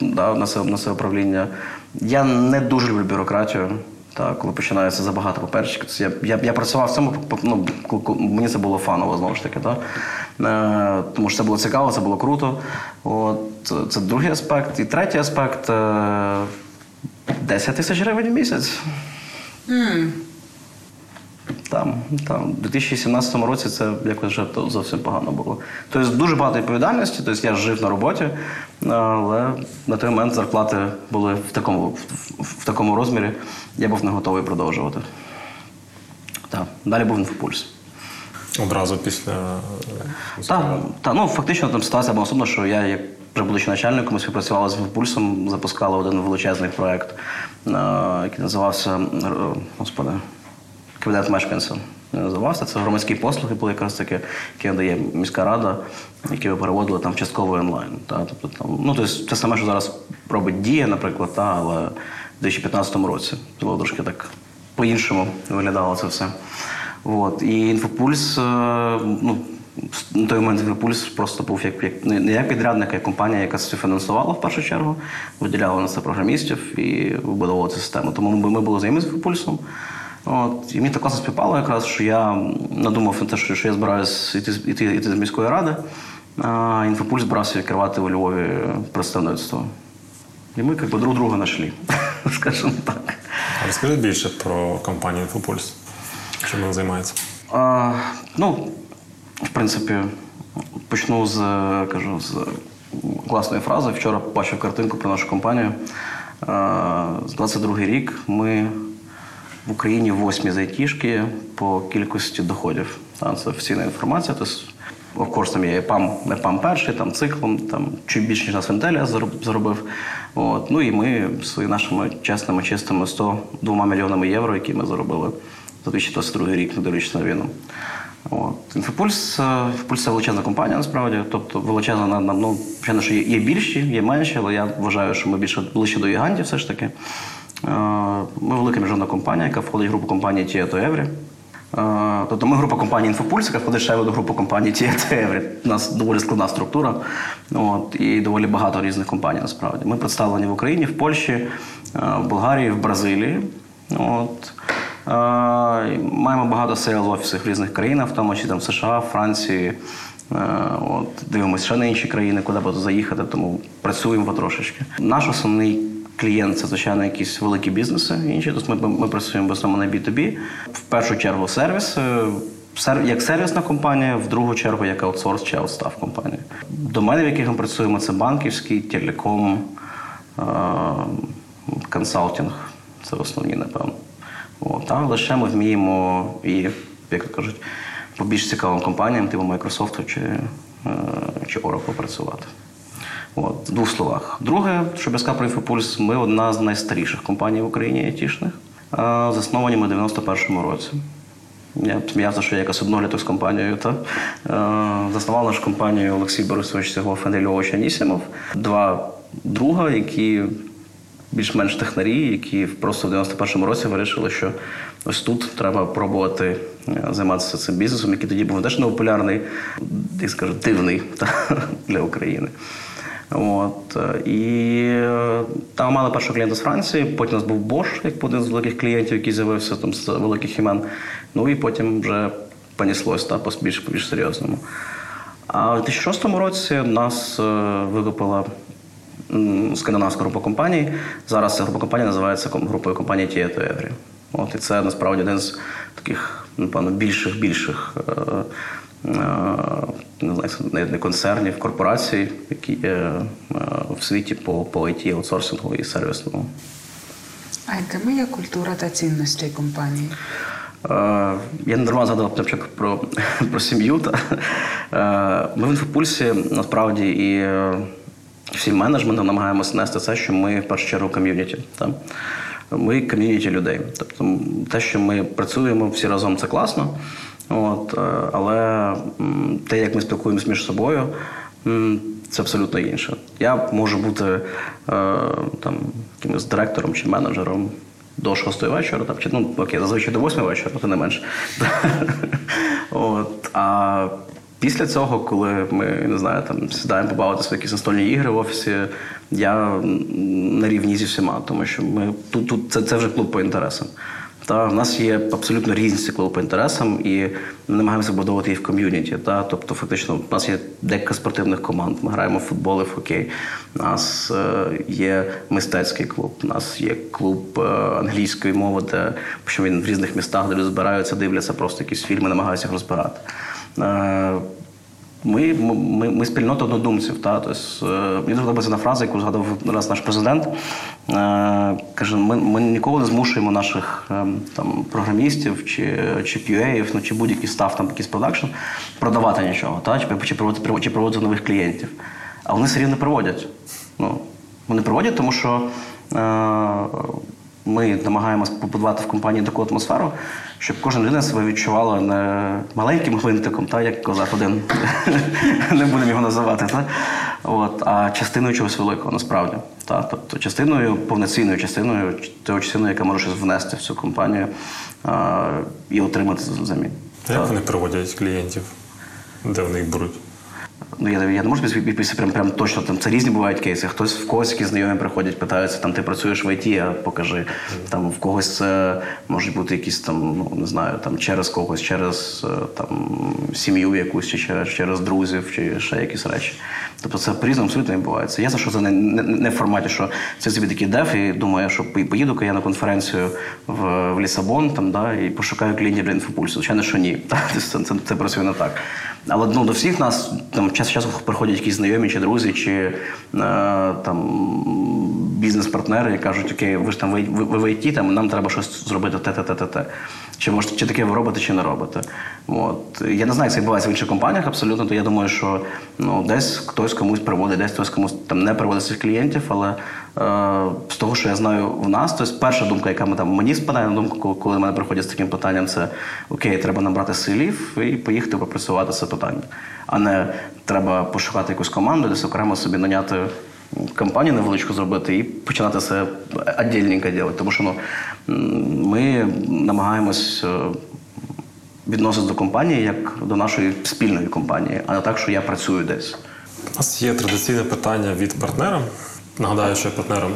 да, на, це, на це управління. Я не дуже люблю бюрократію. Та, коли починається забагато паперчиків. Я, я, я працював в цьому, ну, мені це було фаново знову ж таки. Та? Е, тому що це було цікаво, це було круто. От, це другий аспект. І третій аспект е, 10 тисяч гривень в місяць. М, Там, там, у 2017 році це якось вже зовсім погано було. Тобто дуже багато відповідальності, тобто я жив на роботі, але на той момент зарплати були в такому, в, в- в такому розмірі, я був не готовий продовжувати. Так. Далі був інфопульс. Одразу після. е, Так, та, ну фактично там ситуація була особливо, що я, як вже будучи начальником, ми співпрацювали з Інфопульсом, запускали один величезний проект, е, який називався е, Господи, Кабінет мешканця. Називався. Це громадські послуги були якраз таки, які надає міська рада, які ви переводили там частково онлайн. Та, тобто, там, ну, тобто, те саме, що зараз робить Дія, наприклад, та, але 2015 році. Було трошки так по-іншому виглядало це все. От. І інфопульс, е, ну, на той момент інфопульс просто був як, як не як підрядник, а як компанія, яка це фінансувала в першу чергу, виділяла на це програмістів і вибудовувала цю систему. Тому ми, ми були знайомі з інфопульсом. От, і мені так класно співпало якраз, що я надумав на те, що, я збираюсь йти, йти, йти з міської ради. А інфопульс збирався відкривати у Львові представництво. І ми як би, друг друга знайшли, [laughs] скажімо так. А Розкажи більше про компанію Інфопульс. Чим вона займається? А, ну, в принципі, почну з, кажу, з класної фрази. Вчора бачив картинку про нашу компанію. З 22 рік ми в Україні восьмі зайтішки по кількості доходів. Та, це офіційна інформація. Тобто, course, там є ПАМ, не перший, там циклом, там чуть більше, ніж нас зароб- заробив. От. Ну і ми своїми нашими чесними, чистими 102 мільйонами євро, які ми заробили за 2022 рік, не дивлячись на війну. От. Інфопульс, е, Інфопульс це величезна компанія, насправді. Тобто величезна на, на ну, звичайно, що є більші, є менші, але я вважаю, що ми більше ближче до гігантів все ж таки. Е, Ми велика міжнародна компанія, яка входить в групу компанії Tietoevry. Е, Тобто ми група компанії Infopulse, яка входить ще до групи компанії Tietoevry. У нас доволі складна структура от, і доволі багато різних компаній насправді. Ми представлені в Україні, в Польщі, е, в Болгарії, в Бразилії. От. Е, Маємо багато sale офісів в різних країнах, в тому числі там в США, Франції. От, дивимося ще на інші країни, куди заїхати, тому працюємо потрошечки. Наш основний клієнт це, звичайно, якісь великі бізнеси інші. Тобто ми, ми працюємо в основному на B2B. В першу чергу сервіс. е, Як сервісна компанія, в другу чергу як аутсорс чи аутстав компанія. Домени, в яких ми працюємо, це банківський, телеком, е, консалтинг. Це основні, напевно. От, а лише ми вміємо і, як кажуть, по більш цікавим компаніям, типу Microsoft чи, е, чи Oracle працювати. От, в двох словах. Друге, щоб я сказав ми одна з найстаріших компаній в Україні айтішних, засновані ми в 91-му році. Я сміявся, що я якось одноліток з компанією. Та? Е, заснував нашу компанію Олексій Борисович Сігов, Андрій Львович Анісімов. Два друга, які більш-менш технарі, які просто в 91-му році вирішили, що ось тут треба пробувати е, займатися цим бізнесом, який тоді був теж непопулярний, як скажу, дивний та, [laughs] для України. От, і е, там мали першого клієнта з Франції, потім у нас був Bosch, як один з великих клієнтів, який з'явився там з великих імен. Ну і потім вже понеслось та, по більш, більш серйозному. А в 2006 році нас е, викупила скандинавська група компаній. Зараз ця група компаній називається групою компанії Tieto Every. От, і це насправді один з таких, напевно, більших більших е, не знаю, не, концернів, корпорацій, які є е, в світі по, по IT, аутсорсингу і сервісному. А якими є культура та цінності компанії? Е, Я не дарма згадував на початку про, [laughs] про сім'ю. Та. Е, Ми в інфопульсі насправді і е, всім менеджментом намагаємося нести це, що ми в першу чергу ком'юніті. Та. Ми ком'юніті людей. Тобто те, що ми працюємо всі разом, це класно. От, е, але те, як ми спілкуємося між собою, це абсолютно інше. Я можу бути е, там, якимось директором чи менеджером до 6 вечора, там, чи, ну, окей, зазвичай до 8 вечора, то не менше. [laughs] От, а після цього, коли ми не знаю, там сідаємо побавитися в якісь настольні ігри в офісі, я на рівні зі всіма, тому що ми тут, тут це, це вже клуб по інтересам. Та в нас є абсолютно різні по інтересам, і ми намагаємося будувати їх в ком'юніті. Та? Тобто, фактично, у нас є декілька спортивних команд. Ми граємо в футбол і в хокей. У нас е, є мистецький клуб, у нас є клуб е, англійської мови, де що він в різних містах, де люди збираються, дивляться просто якісь фільми, намагаються їх розбирати. Ми, ми, ми спільнота однодумців. Та? Тобто, мені дуже подобається одна фраза, яку згадав раз наш президент. Е, каже, ми, ми ніколи не змушуємо наших е, там, програмістів чи, чи QA, ну, чи будь-який став, там, якийсь продакшн, продавати нічого, та? чи, чи, проводити, чи проводити нових клієнтів. А вони все рівно приводять. Ну, вони приводять, тому що е, ми намагаємося побудувати в компанії таку атмосферу, щоб кожна людина себе відчувала не маленьким гвинтиком, та, як казав один, [laughs] не будемо його називати, та, От, а частиною чогось великого, насправді. Та, тобто частиною, повноцінною частиною, тою частиною, яка може щось внести в цю компанію а, і отримати взамін. Як вони проводять клієнтів? Де вони їх беруть? Ну, я, я не можу відповісти прям, прям точно. Там це різні бувають кейси. Хтось в когось, які знайомі приходять, питаються, там ти працюєш в ІТ, а покажи. Там в когось це можуть бути якісь там, ну не знаю, там через когось, через е, там сім'ю якусь, чи через, через друзів, чи ще якісь речі. Тобто це по-різному абсолютно відбувається. Я за що це не, не, не в форматі, що це собі такий деф, і думаю, що поїду-ка я на конференцію в, в Лісабон там, да, і пошукаю клієнтів для інфопульсу. Звичайно, що ні. [laughs] Це, це, це працює не так. Але ну, до всіх нас там час часу приходять якісь знайомі чи друзі, чи е, там бізнес-партнери і кажуть, окей, ви ж там ви, ви, ви ІТ, там нам треба щось зробити те, те, те, те, те. Чи може, чи таке ви робите, чи не робите. От. Я не знаю, як це відбувається в інших компаніях абсолютно, то я думаю, що ну, десь хтось комусь приводить, десь хтось комусь там не приводить своїх клієнтів, але е, з того, що я знаю в нас, то есть перша думка, яка ми там мені спадає на думку, коли мене приходять з таким питанням, це окей, треба набрати силів і поїхати попрацювати це питання. А не треба пошукати якусь команду, десь окремо собі наняти компанію невеличку зробити і починати це віддільненько робити. Тому що ну, ми намагаємось. е, Відноситися до компанії як до нашої спільної компанії, а не так, що я працюю десь. У нас є традиційне питання від партнера. Нагадаю, що партнером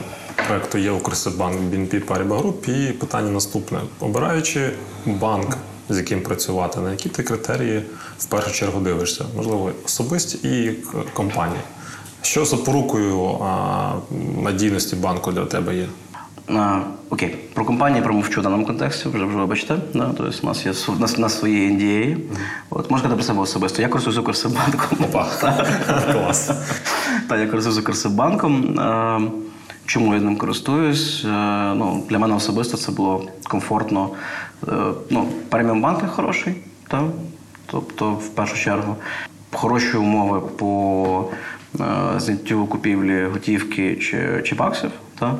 проекту є Укрсибанк BNP Paribas Group. І питання наступне: обираючи банк, з яким працювати, на які ти критерії в першу чергу дивишся? Можливо, особисті і компанії. Що запорукою а, надійності банку для тебе є? А, окей, про компанії промовчу в даному контексті, вже вже вибачте. Да? Тобто у нас є у нас, у нас свої NDA. От можна про себе особисто. Я користуюсь Укрсибанком. Опа. [laughs] Клас. Та я користуюсь Укрсибанком. Чому я ним користуюсь? Ну, для мене особисто це було комфортно. Е, Ну, преміум банкінг хороший, так? тобто, в першу чергу, хороші умови по зняттю купівлі готівки чи, чи баксів. Так?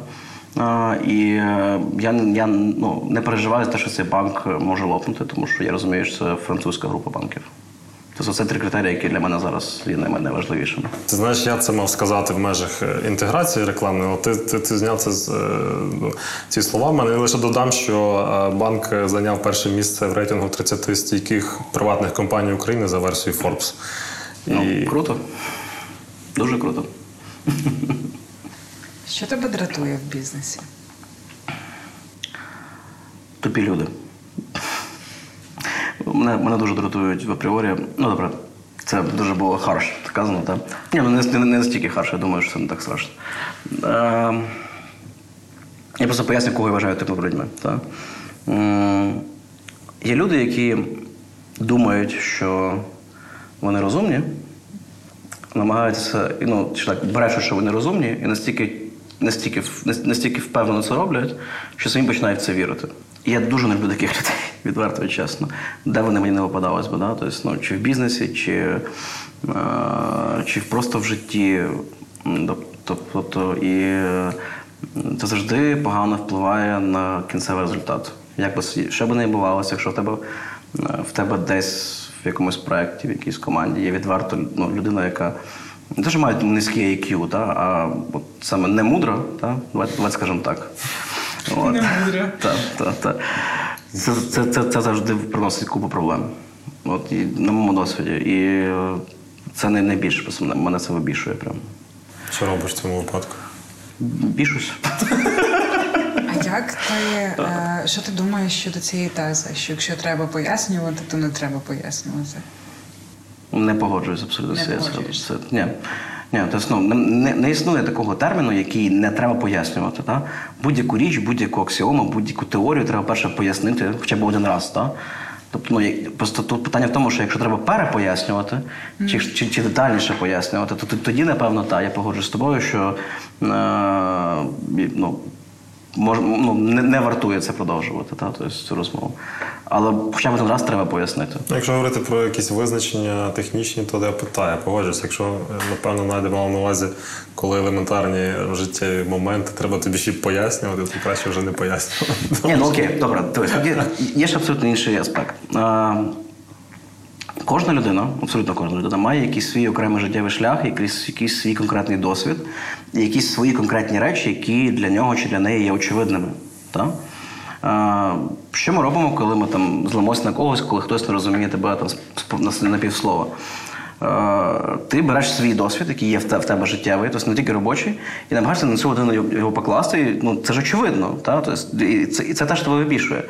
Е, І е, я, я ну, не переживаю за те, що цей банк може лопнути, тому що я розумію, що це французька група банків. Тобто це три критерії, які для мене зараз є найважливішими. Ти знаєш, я це мав сказати в межах е, інтеграції рекламної, але ти, ти, ти зняв це з е, ну, ці слова. Мене Я лише додам, що е, банк зайняв перше місце в рейтингу 30 стійких приватних компаній України за версією Forbes. І Ну, круто. Дуже круто. Що тебе дратує в бізнесі? Тупі люди. Мене, мене дуже дратують в апріорі. Ну, добре, це дуже було харш сказано, так? Ні, ну не, не, не настільки харш, я думаю, що це не так страшно. Е, я просто поясню, кого я вважаю типу людьми. Так? М, Є люди, які думають, що вони розумні, намагаються, ну, чи так, брешуть, що вони розумні, і настільки, настільки, настільки впевнено це роблять, що самі починають в це вірити. І я дуже не люблю таких [laughs] людей, відверто і чесно. Де вони мені не випадалось би, да? тобто, ну, чи в бізнесі, чи, е, чи просто в житті. Тобто, і е, це завжди погано впливає на кінцевий результат. Як би що би не відбувалося, якщо в тебе, е, в тебе десь в якомусь проєкті, в якійсь команді є відверто ну, людина, яка не що має низький IQ, та, а от саме не мудра, та, давайте, давайте скажемо так. [laughs] От. мудра. Так, так, так. Це, це, це, це завжди приносить купу проблем. От, і на моєму досвіді. І е, це не найбільше, просто мене- це вибішує прям. що робиш в цьому випадку? Бішусь. [laughs] Як ти е, що ти думаєш щодо цієї тези? Що якщо треба пояснювати, то не треба пояснювати? Не погоджуюсь абсолютно Не цією це- Ні. Ні, ну, не, не, існує такого терміну, який не треба пояснювати. Та? Будь-яку річ, будь-яку аксіому, будь-яку теорію треба перше пояснити хоча б один раз. Та? Тобто, ну, просто тут питання в тому, що якщо треба перепояснювати, чи, чи, чи детальніше пояснювати, то тоді, напевно, так, я погоджуюсь з тобою, що е, ну, мож, ну, не, не вартує це продовжувати, та? Тобто, цю розмову. Але хоча б один раз треба пояснити. Ну, Якщо говорити про якісь визначення технічні, то я питаю, погоджуюсь. Якщо, е, напевно, Надя мала на увазі, коли елементарні життєві моменти треба тобі ще пояснювати, то краще вже не пояснювати. Ні, ну окей, добре, дивись, є, є ще абсолютно інший аспект. Кожна людина, абсолютно кожна людина, має якийсь свій окремий життєвий шлях, якийсь, якийсь свій конкретний досвід, якісь свої конкретні речі, які для нього чи для неї є очевидними. Так? Що ми робимо, коли ми там злимося на когось, коли хтось не розуміє тебе там на, півслова? Ти береш свій досвід, який є в тебе життєвий, тобто не тільки робочий, і намагаєшся на цю його- його покласти. І, ну, це ж очевидно, та? Тобто, і, це, і це теж тебе вибішує.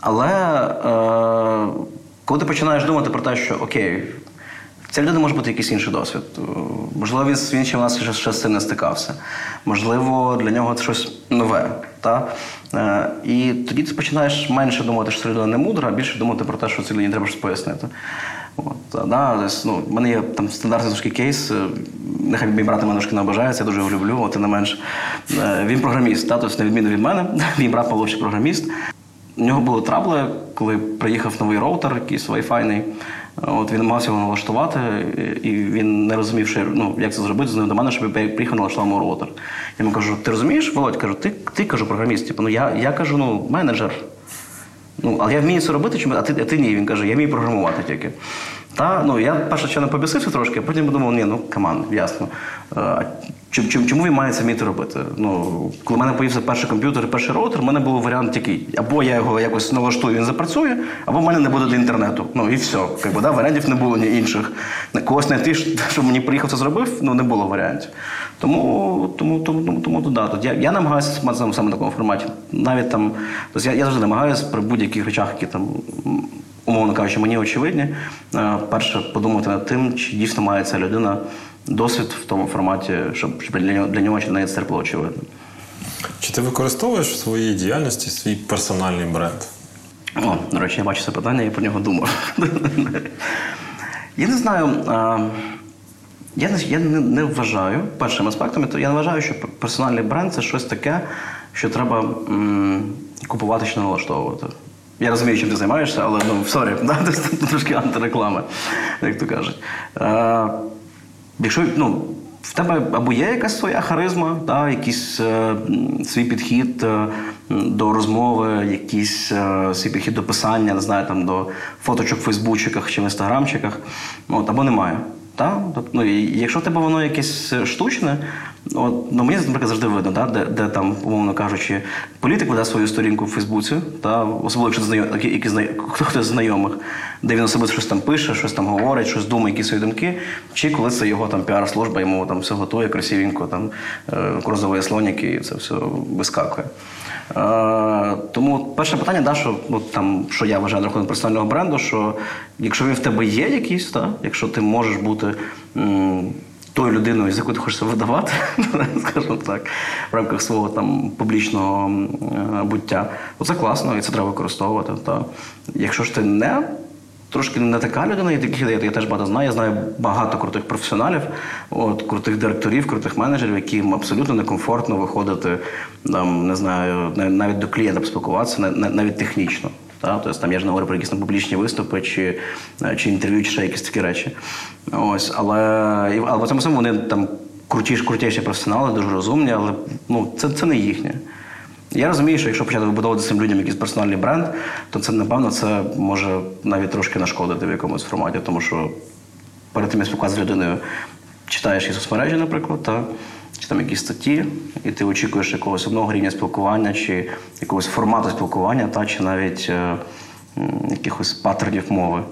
Але е, коли ти починаєш думати про те, що окей, ця людина може бути якийсь інший досвід. Можливо, він, з- ще нас ще, ще з цим не стикався. Можливо, для нього це щось нове. Та? Е, і тоді ти починаєш менше думати, що ця людина не мудра, а більше думати про те, що цій людині треба щось пояснити. От, да, тобто, ну, в мене є там стандартний трошки кейс. е, Нехай мій брат мене трошки не ображається, я дуже його люблю, от, тим не менш. Е, Він програміст, та, тобто, на відміну від мене, [laughs] мій брат Павло програміст. У нього були трабли, коли приїхав новий роутер, якийсь вайфайний. От він намагався його налаштувати, і він не розумів, що, ну, як це зробити, дзвонив до мене, щоб я приїхав налаштував мій роутер. Я йому кажу: ти розумієш, Володь, кажу, ти, ти кажу, програміст. Типу, ну я, я кажу, ну, менеджер. Ну, але я вмію це робити, чому- а ти, а ти ні. Він каже, я вмію програмувати тільки. Та, ну, я перше ще не побісився трошки, а потім подумав, ні, ну каман, ясно. Чому, він має це вміти робити? Ну, коли в мене появився перший комп'ютер і перший роутер, в мене був варіант такий: або я його якось налаштую, він запрацює, або в мене не буде для інтернету. Ну і все. Якби, да, варіантів не було ні інших. Когось знайти, щоб мені приїхав це зробив, ну не було варіантів. Тому, тому, тому, тому, тому да, тут я, я намагаюся саме саме в такому форматі. Навіть там, тобто я, я завжди намагаюся при будь-яких речах, які там, умовно кажучи, мені очевидні, е, перше подумати над тим, чи дійсно має ця людина досвід в тому форматі, щоб, для нього для нього чи для неї очевидно. Чи ти використовуєш в своїй діяльності свій персональний бренд? О, до речі, я бачу це питання, я про нього думав. я не знаю. Я не, я не, не вважаю першим аспектом, то я не вважаю, що персональний бренд це щось таке, що треба м, купувати чи налаштовувати. Я розумію, чим ти займаєшся, але ну, sorry, [laughs] да? трошки антиреклами, як то кажуть. Якщо ну, в тебе або є якась своя харизма, та, якийсь е, свій підхід е, до розмови, якийсь е, свій підхід до писання, не знаю, там, до фоточок в Фейсбучиках чи в інстаграмчиках, от, або немає. Та? Ну, якщо тебе воно якесь е, штучне, от, ну, мені, наприклад, завжди видно, да, де, де там, умовно кажучи, політик веде свою сторінку в Фейсбуці, та, особливо якщо знайом, які, знай- хтось з знайомих, де він особисто щось там пише, щось там говорить, щось думає, якісь свої думки, чи коли це його там піар-служба, йому там все готує, красивенько, там е, слоніки, і це все вискакує. Е, тому перше питання, да, що, ну, там, що я вважаю на рахунок персонального бренду, що якщо він в тебе є якийсь, та, якщо ти можеш бути м, тою людиною, з якою ти хочеш себе видавати, [laughs] скажімо так, в рамках свого там публічного е, буття, то це класно і це треба використовувати. Та. Якщо ж ти не трошки не така людина, і таких ідей я теж багато знаю. Я знаю багато крутих професіоналів, от, крутих директорів, крутих менеджерів, яким абсолютно некомфортно виходити, там, не знаю, навіть до клієнта поспілкуватися, на- на- навіть технічно. Та? Тобто там я ж не говорю про якісь публічні виступи чи, чи інтерв'ю, чи ще якісь такі речі. Ось, але, але в цьому вони там крутіші, крутіші професіонали, дуже розумні, але ну, це, це не їхнє. Я розумію, що якщо почати вибудовувати цим людям якийсь персональний бренд, то це напевно це може навіть трошки нашкодити в якомусь форматі, тому що перед тим як спілкуватися з людиною, читаєш її соцмережі, наприклад, та, чи там якісь статті, і ти очікуєш якогось одного рівня спілкування, чи якогось формату спілкування, та, чи навіть е, якихось паттернів мови.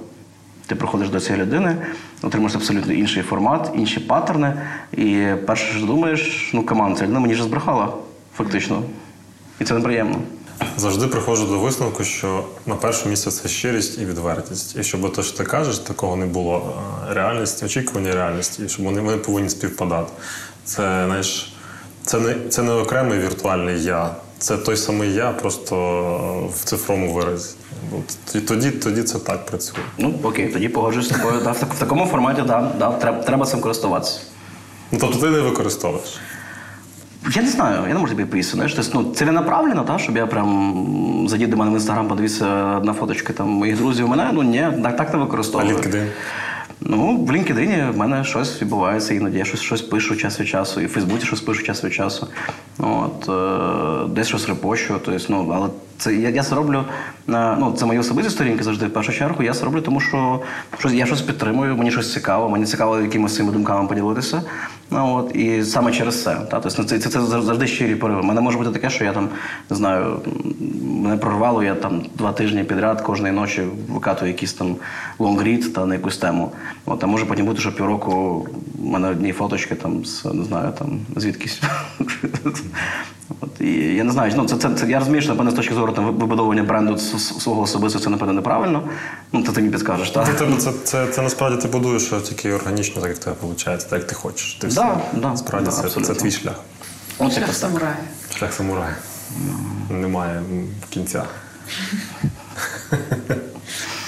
Ти приходиш до цієї людини, отримуєш абсолютно інший формат, інші паттерни, і перше, що думаєш, ну каман, ця людина мені вже збрехала, фактично. І це неприємно. Завжди приходжу до висновку, що на перше місце це щирість і відвертість. І щоб те, що ти кажеш, такого не було. Реальність, очікування реальності, і щоб вони, вони повинні співпадати. Це, знаєш, це не, це не окремий віртуальний я. Це той самий я, просто в цифровому виразі. І тоді, тоді це так працює. Ну, окей, тоді погоджуюсь з тобою. Да, в, такому форматі, да, да, треба цим користуватися. Ну, тобто ти не використовуєш. Я не знаю, я не можу тобі пояснити. Знаєш, тобто, ну, ціленаправленно, та, щоб я прям задів до мене в інстаграм, подивився на фоточки там, моїх друзів. У мене ну ні, так, так не А. LinkedIn? Ну, в LinkedIn в мене щось відбувається, іноді я щось, щось пишу час від часу, і в Фейсбуці щось пишу час від часу. От, е, десь щось репощу. Тобто, ну, але це я, я це роблю. е, Ну, це мої особисті сторінки завжди в першу чергу. Я це роблю, тому що щось, я щось підтримую, мені щось цікаво, мені цікаво якимось цими думками поділитися. Ну, от, і саме через це. Та, тобто, це, це, це завжди щирі пориви. У мене може бути таке, що я там не знаю, мене прорвало, я там два тижні підряд кожної ночі викатую якийсь там лонгрід та на якусь тему. От, а може потім бути, що півроку в мене одні фоточки там з не знаю, там звідкись. От, і я не знаю, ну це, це, це я розумію, що напевно з точки зору там вибудовування бренду свого особистого це напевно неправильно. Ну це ти мені підскажеш, так? Для тебе це, це, це насправді ти будуєш тільки органічно, так як тебе виходить, так як ти хочеш. Ти Да, да, насправді да, це, це твій шлях. От Шлях самурая. Шлях самурая. Немає кінця.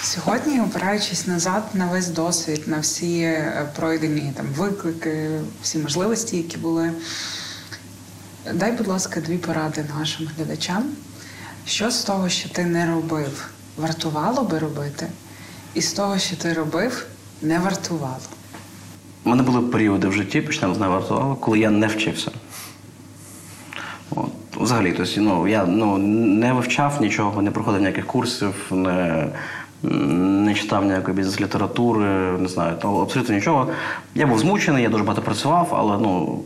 Сьогодні, опираючись назад на весь досвід, на всі е, пройдені там виклики, всі можливості, які були. Дай, будь ласка, дві поради нашим глядачам. Що з того, що ти не робив, вартувало би робити, і з того, що ти робив, не вартувало. У мене були періоди в житті, почнемо з найвартувало, коли я не вчився. От, взагалі, тобто, ну, я ну, не вивчав нічого, не проходив ніяких курсів, не, не читав ніякої бізнес-літератури, не знаю, абсолютно нічого. Я був змучений, я дуже багато працював, але ну,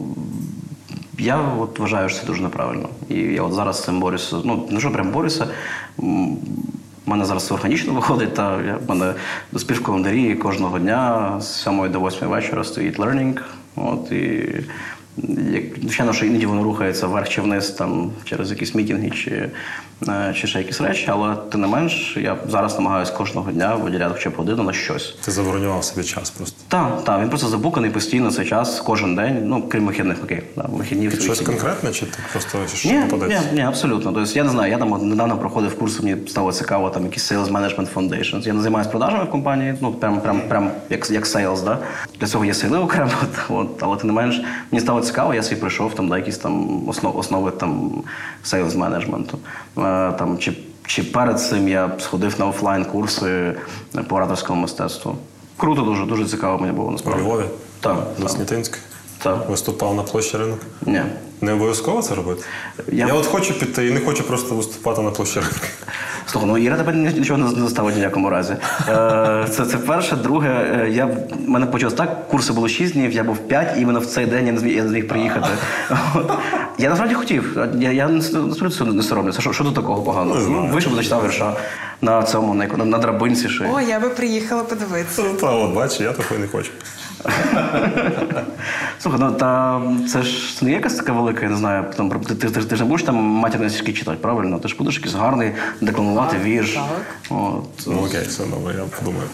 я от вважаю, що це дуже неправильно. І я от зараз з цим борюся. Ну, не що прям борюся. У мене зараз органічно виходить, та я, в мене до в кожного дня з 7 до 8 вечора стоїть learning. От, і звичайно, що іноді воно рухається вверх чи вниз там, через якісь мітинги чи, е, чи ще якісь речі, але тим не менш, я зараз намагаюся кожного дня виділяти хоча б годину на щось. Ти заборонював собі час просто. Так, так, він просто забуканий постійно цей час, кожен день, ну, крім вихідних, окей. Да, вихідні щось вихідні. конкретне, чи ти просто що Ні, попадеться? ні, ні, абсолютно. Тобто, я не знаю, я там недавно проходив курс, мені стало цікаво, там якийсь Sales Management Foundations. Я не займаюся продажами в компанії, ну прям, прям, прям як, як sales, да? Для цього є сили окремо, [laughs] от, але тим не менш, мені стало цікаво, я собі прийшов там, да, якісь там основ, основи там sales менеджменту. Там, чи, чи перед цим я сходив на офлайн курси по ораторському мистецтву. Круто, дуже, дуже цікаво мені було насправді. У. Львові? Так, На так, Виступав на площі ринок? Ні. Не обов'язково це робити? Я- Я... от хочу піти і не хочу просто виступати на площі ринку. Слухай, ну Іра тебе нічого не заставить в ніякому разі. Е, це, це перше. Друге, е, я в мене почалось так, курси було 6 днів, я був 5, і іменно в цей день я не зміг, я не зміг приїхати. От. Я насправді хотів. Я, я цього не соромлюся. Що, що тут такого поганого? Ну, вийшов, зачитав вірша на цьому, на, на, на драбинці. Ще. О, я би приїхала подивитися. Та от бачиш, я такої не хочу. [laughs] Слухай, ну та це ж це не якась така велика, я не знаю, там, ти, ти, ти, ж не будеш там матірні стишки читати, правильно? Ти ж будеш якийсь гарний декламувати вірш. так. От. Ну окей, все добре, я подумаю.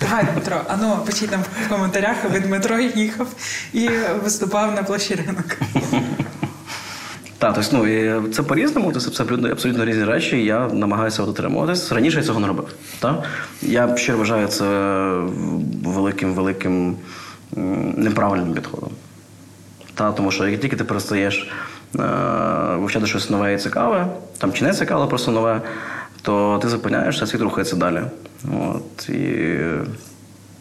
Давай, Дмитро, а ну пишіть нам в коментарях, аби Дмитро їхав і виступав на площі ринок. Так, тобто, ну, і це по-різному, це абсолютно, абсолютно різні речі, і я намагаюся дотримуватись. Раніше я цього не робив. Так? Я ще вважаю це великим, великим неправильним підходом. Та, тому що як тільки ти перестаєш е, вивчати щось нове і цікаве, там чи не цікаве, просто нове, то ти зупиняєшся, світ рухається далі. От, і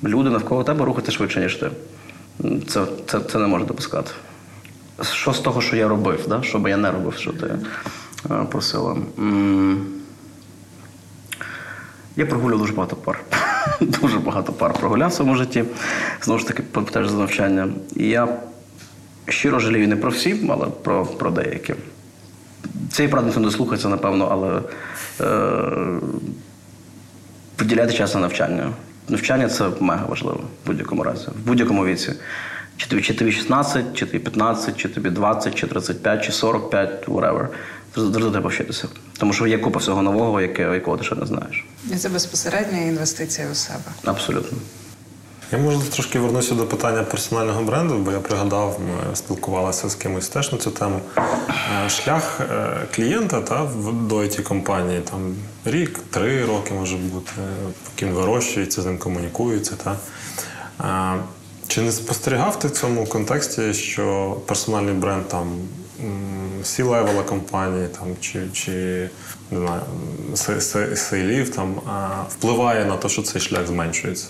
люди навколо тебе рухаються швидше, ніж ти. Це, це, це не можна допускати. Що з того, що я робив, да? що би я не робив, що ти е, просила? Я прогулював дуже багато пар. [laughs] дуже багато пар прогуляв в своєму житті. Знову ж таки, теж за навчання. І я щиро жалію не про всі, але про, про деякі. Цієї правди не слухається, напевно, але е, виділяти час на навчання. Навчання це мега важливо в будь-якому разі, в будь-якому віці. Чи тобі, чи тобі 16, чи тобі 15, чи тобі 20, чи 35, чи 45, whatever. Завжди треба вчитися. Тому що є купа всього нового, яке, якого ти ще не знаєш. І це безпосередня інвестиція у себе. Абсолютно. Я може трошки вернуся до питання персонального бренду, бо я пригадав, ми спілкувалися з кимось теж на цю тему. Е, Шлях е, клієнта та, до IT компанії там рік, три роки може бути, поки він вирощується, з ним комунікується. Та. Е, Чи не спостерігав ти в цьому контексті, що персональний бренд там м, C-level а компанії там, чи, чи не знаю, се- се- sale ів там, впливає на те, що цей шлях зменшується?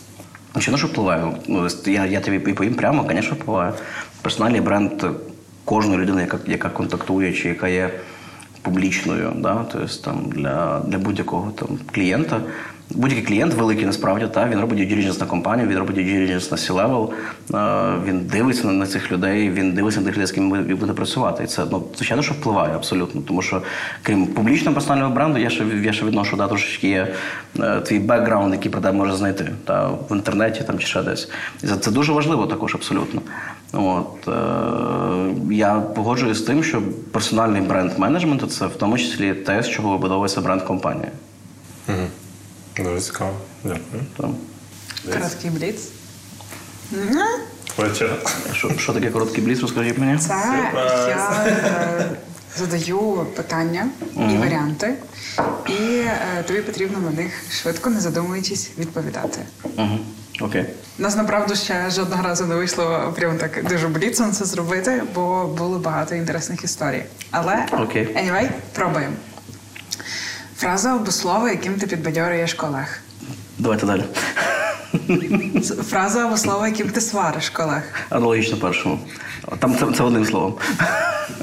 Ну, що впливає? Ну, я, я тобі і повім прямо, звісно, впливає. Персональний бренд кожної людини, яка, яка контактує чи яка є публічною, да? тобто там для, для будь-якого там клієнта. Будь-який клієнт великий насправді, та, він робить due на компанію, він робить due на C-level, е, він дивиться на, цих людей, він дивиться на тих людей, з ким він буде працювати. І це ну, звичайно, що впливає абсолютно. Тому що крім публічного персонального бренду, я ще, я ще відношу да, трошечки є е, твій бекграунд, який про тебе може знайти та, в інтернеті там, чи ще десь. І це дуже важливо також абсолютно. От, е, я погоджуюсь з тим, що персональний бренд менеджменту це в тому числі те, з чого вибудовується бренд компанії. Дуже цікаво. Дякую. Там. Короткий бліц. Що, що таке короткий бліц, розкажіть мені? Це я е, задаю питання і варіанти, і е, тобі потрібно на них швидко, не задумуючись, відповідати. Угу. Окей. У нас направду ще жодного разу не вийшло прямо так дуже бліцом це зробити, бо було багато інтересних історій. Але Окей. anyway, пробуємо. Фраза або слово, яким ти підбадьорюєш колег. Давайте далі. Фраза або слово, яким ти свариш колег. Аналогічно першому. Там це, це одним словом.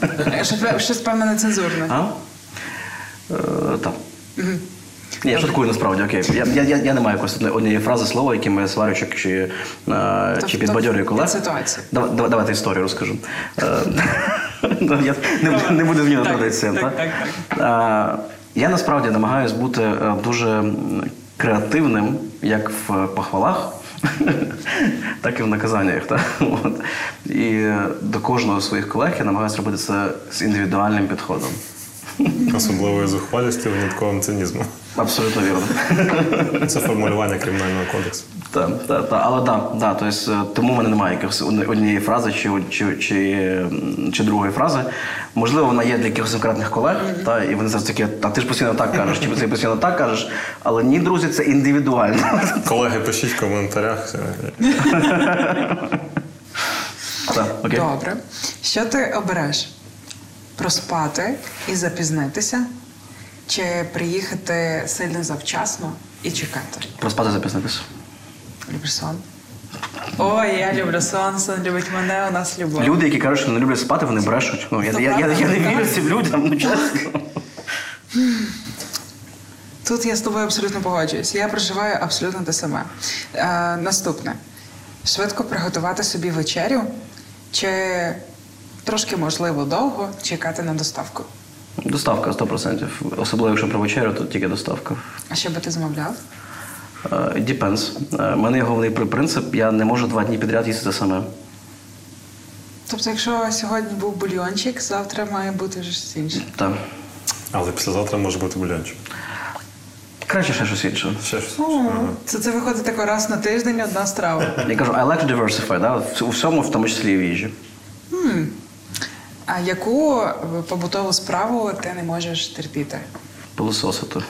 Е, Щось, щось певне нецензурне. А? Е, так. Ні, я шуткую насправді, окей. Я, я, я, я не маю якоїсь однієї фрази слова, яким я сварю чи, чи, е, чи підбадьорюю колег. під ситуацію. Давай, давай, давайте історію розкажу. Е, [laughs] я не, не буду змінювати Так, традицію. так, так? так, Я насправді намагаюся бути е, дуже креативним як в похвалах, [laughs] так і в наказаннях. Та? [laughs] От. І е, до кожного з своїх колег я намагаюся робити це з індивідуальним підходом. Особливою зухвалістю винятковим цинізмом. Абсолютно вірно. Це формулювання кримінального кодексу. Так, так, так. Але да, да, тобто, е, тому в мене немає якихось однієї фрази чи, чи, чи, чи другої фрази. Можливо, вона є для якихось конкретних колег, та, і вони завжди такі, а ти ж постійно так кажеш, чи ти постійно так кажеш. Але ні, друзі, це індивідуально. Колеги, пишіть в коментарях. Так, окей. Добре. Що ти обереш? Проспати і запізнитися? Чи приїхати сильно завчасно і чекати? Проспати запізнитися. Любиш сон? Ой, я люблю сон, сон любить мене, у нас любов. Люди, які кажуть, що не люблять спати, вони брешуть. Ну, я, я, я, я не вірю цим людям, ну чесно. Тут я з тобою абсолютно погоджуюсь. Я проживаю абсолютно те саме. Е, наступне: швидко приготувати собі вечерю, чи трошки можливо довго чекати на доставку. Доставка 100%. Особливо, якщо про вечерю, то тільки доставка. А що би ти замовляв? Е, Depends. Е, У мене є головний принцип, я не можу два дні підряд їсти те саме. Тобто, якщо сьогодні був бульйончик, завтра має бути вже щось інше. Так. Але післязавтра може бути бульончик. Краще ще щось інше. Ще щось. Це, це виходить тако раз на тиждень одна страва. Я кажу, I like to diversify, да? у всьому, в тому числі і в їжі. А яку е, побутову справу ти не можеш терпіти? Пилососити.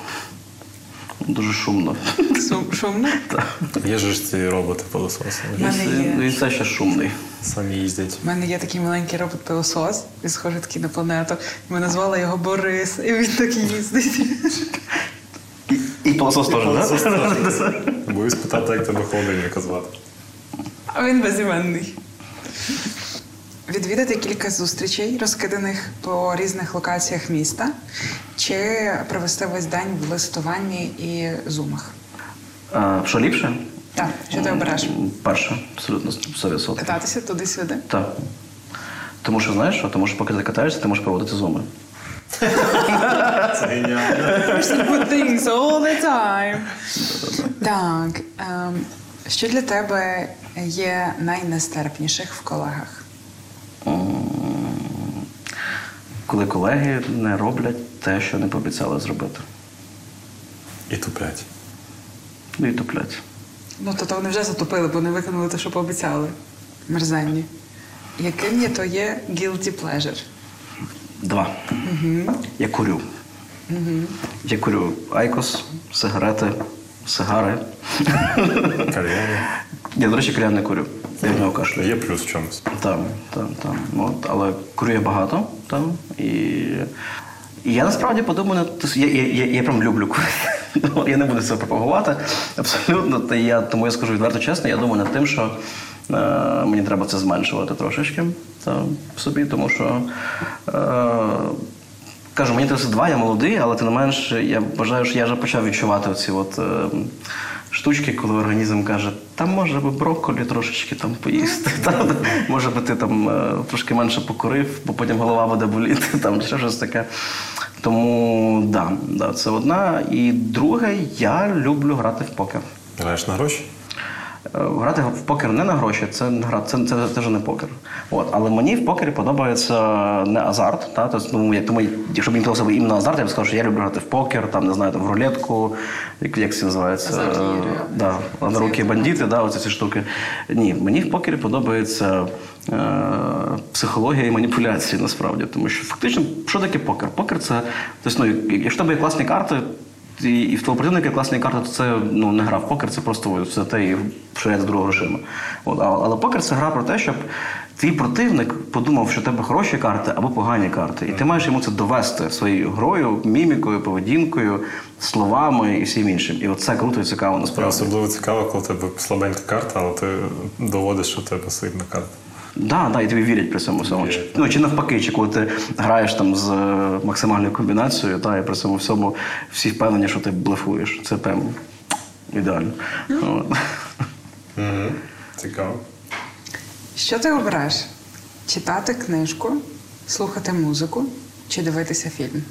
Дуже шумно. Сум- Шумно? [laughs] Є ж ці роботи пилососи. Мене є. Він все ще шумний. Самі їздять. У мене є такий маленький робот-пилосос, він схожий такий на планету. Ми назвали його Борис, і він так їздить. І, і пилосос теж, так? Боюсь питати, як тебе холодильника звати. А він безіменний. Відвідати кілька зустрічей, розкиданих по різних локаціях міста, чи провести весь день в листуванні і зумах. А, що ліпше? Так, що ти обереш? Перше, абсолютно 100%. Кататися туди-сюди. Так. Тому що знаєш, що? Тому що поки ти катаєшся, ти можеш проводити зуми. Це things all the time. Так. ем, що для тебе є найнестерпніших в колегах? Коли колеги не роблять те, що не пообіцяли зробити. І туплять. Ну і туплять. Ну, то, то вони вже затопили, бо не виконали те, що пообіцяли. Мерзенні. Яким є то є guilty pleasure? Два. Я курю. Я курю айкос, сигарети, сигари. Кальяни. Я, до речі, кальян не курю. Я в нього кашлю. Є плюс в чомусь. Там, там, там. От, але курю я багато там. І, і я насправді подумаю, я, я, я, я прям люблю курити. [laughs] Я не буду це пропагувати абсолютно. Та я, тому я скажу відверто чесно, я думаю над тим, що Е, мені треба це зменшувати трошечки та, в собі, тому що. Е, Кажу, мені 32, я молодий, але тим не менш, я вважаю, що я вже почав відчувати оці от, е, штучки, коли організм каже, там може би брокколі трошечки там поїсти. там, може би ти там е, трошки менше покурив, бо потім голова буде боліти, [laughs] там ще щось таке. Тому да, да, це одна. І друге, я люблю грати в покер. Граєш на гроші? Е, Грати в покер не на гроші, це гра, це, це, це вже не покер. От. Але мені в покері подобається не азарт. Та? Тобто, ну, я- тому, якщо б мені подобався іменно азарт, я б сказав, що я люблю грати в покер, там, не знаю, там, в рулетку, як, як це називається? Азартні Е. Да, на руки бандити, да, оці ці штуки. Ні, мені в покері подобається е, психологія і маніпуляції насправді. Тому що фактично, що таке покер? Покер це, тобто, ну, якщо в тебе є класні карти, і, і в твого противника класні карти, то це ну, не гра в покер, це просто все те і ширять з другого грошима. От, але покер це гра про те, щоб твій противник подумав, що в тебе хороші карти або погані карти. І ти маєш йому це довести своєю грою, мімікою, поведінкою, словами і всім іншим. І от це круто і цікаво насправді. особливо цікаво, коли в тебе слабенька карта, але ти доводиш, що в тебе сильна карта. Да, да, і тобі вірять при цьому всьому. Чи, ну, чи навпаки, чи коли ти граєш там з е, максимальною комбінацією, та, і при цьому всьому всі впевнені, що ти блефуєш. Це прям ідеально. Цікаво. Що ти обереш? Читати книжку, слухати музику чи дивитися фільм?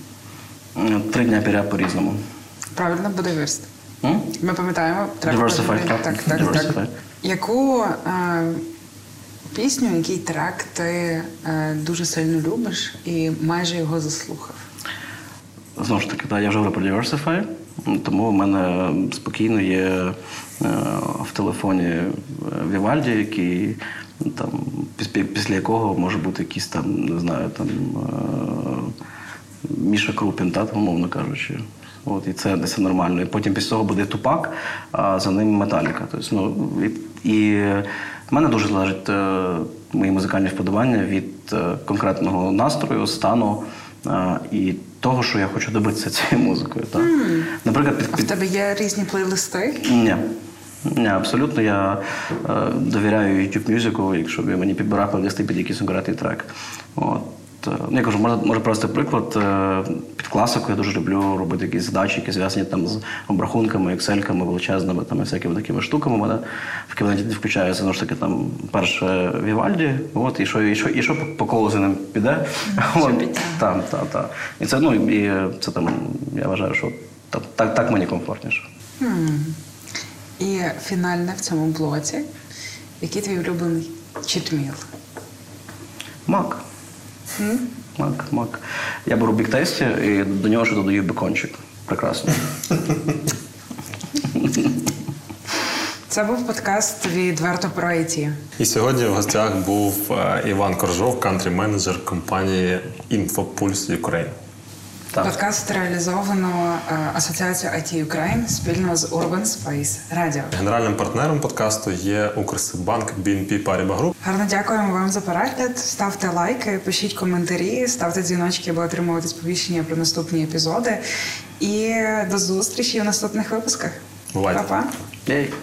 Три дня підряд по-різному. Правильно буде вирст. Ми пам'ятаємо, треба Diversify, так. так, Diversify. так. Яку е, пісню, який трек ти е, дуже сильно любиш і майже його заслухав? Знову ж таки, да, я вже говорив про Diversify, тому в мене спокійно є е, в телефоні е, Vivaldi, який там, після якого може бути якийсь там, не знаю, там Міша Крупін, так, умовно кажучи. От, і це десь нормально. І потім після цього буде тупак, а за ним металіка. Тобто, ну, і, і в мене дуже залежить е, мої музикальні вподобання від е, конкретного настрою, стану е, і того, що я хочу добитися [laughs] цією музикою. Так. Наприклад, під, А в тебе є різні плейлисти? ні. Ні, абсолютно. Я е, довіряю YouTube Music, якщо він мені підбирав плейлисти під якийсь конкретний трек. От. Е, Ну, я кажу, може, може просто приклад. е, Під класику я дуже люблю робити якісь задачі, які зв'язані там з обрахунками, ексельками величезними, там і всякими такими штуками. У мене в кабінеті включається знову ж таки там перше Вівальді, от, і що, і що, і що по, колу за ним піде. [laughs] Там, та, та. І це, ну, і це там, я вважаю, що так, так, так мені комфортніше. І фінальне в цьому блоці. Який твій улюблений читміл? Мак. Мак, мак. Я беру бік тесті і до нього ще додаю бекончик. Прекрасно. Це був подкаст відверто про IT. І сьогодні в гостях був е, Іван Коржов, кантрі-менеджер компанії InfoPulse Ukraine. Так. Подкаст реалізовано е, Асоціацією IT Ukraine спільно з Urban Space Radio. Генеральним партнером подкасту є Укрсибанк BNP Paribas Group. Гарно дякуємо вам за перегляд. Ставте лайки, пишіть коментарі, ставте дзвіночки, аби отримувати сповіщення про наступні епізоди. І до зустрічі в наступних випусках. Бувайте. Па-па. Єй.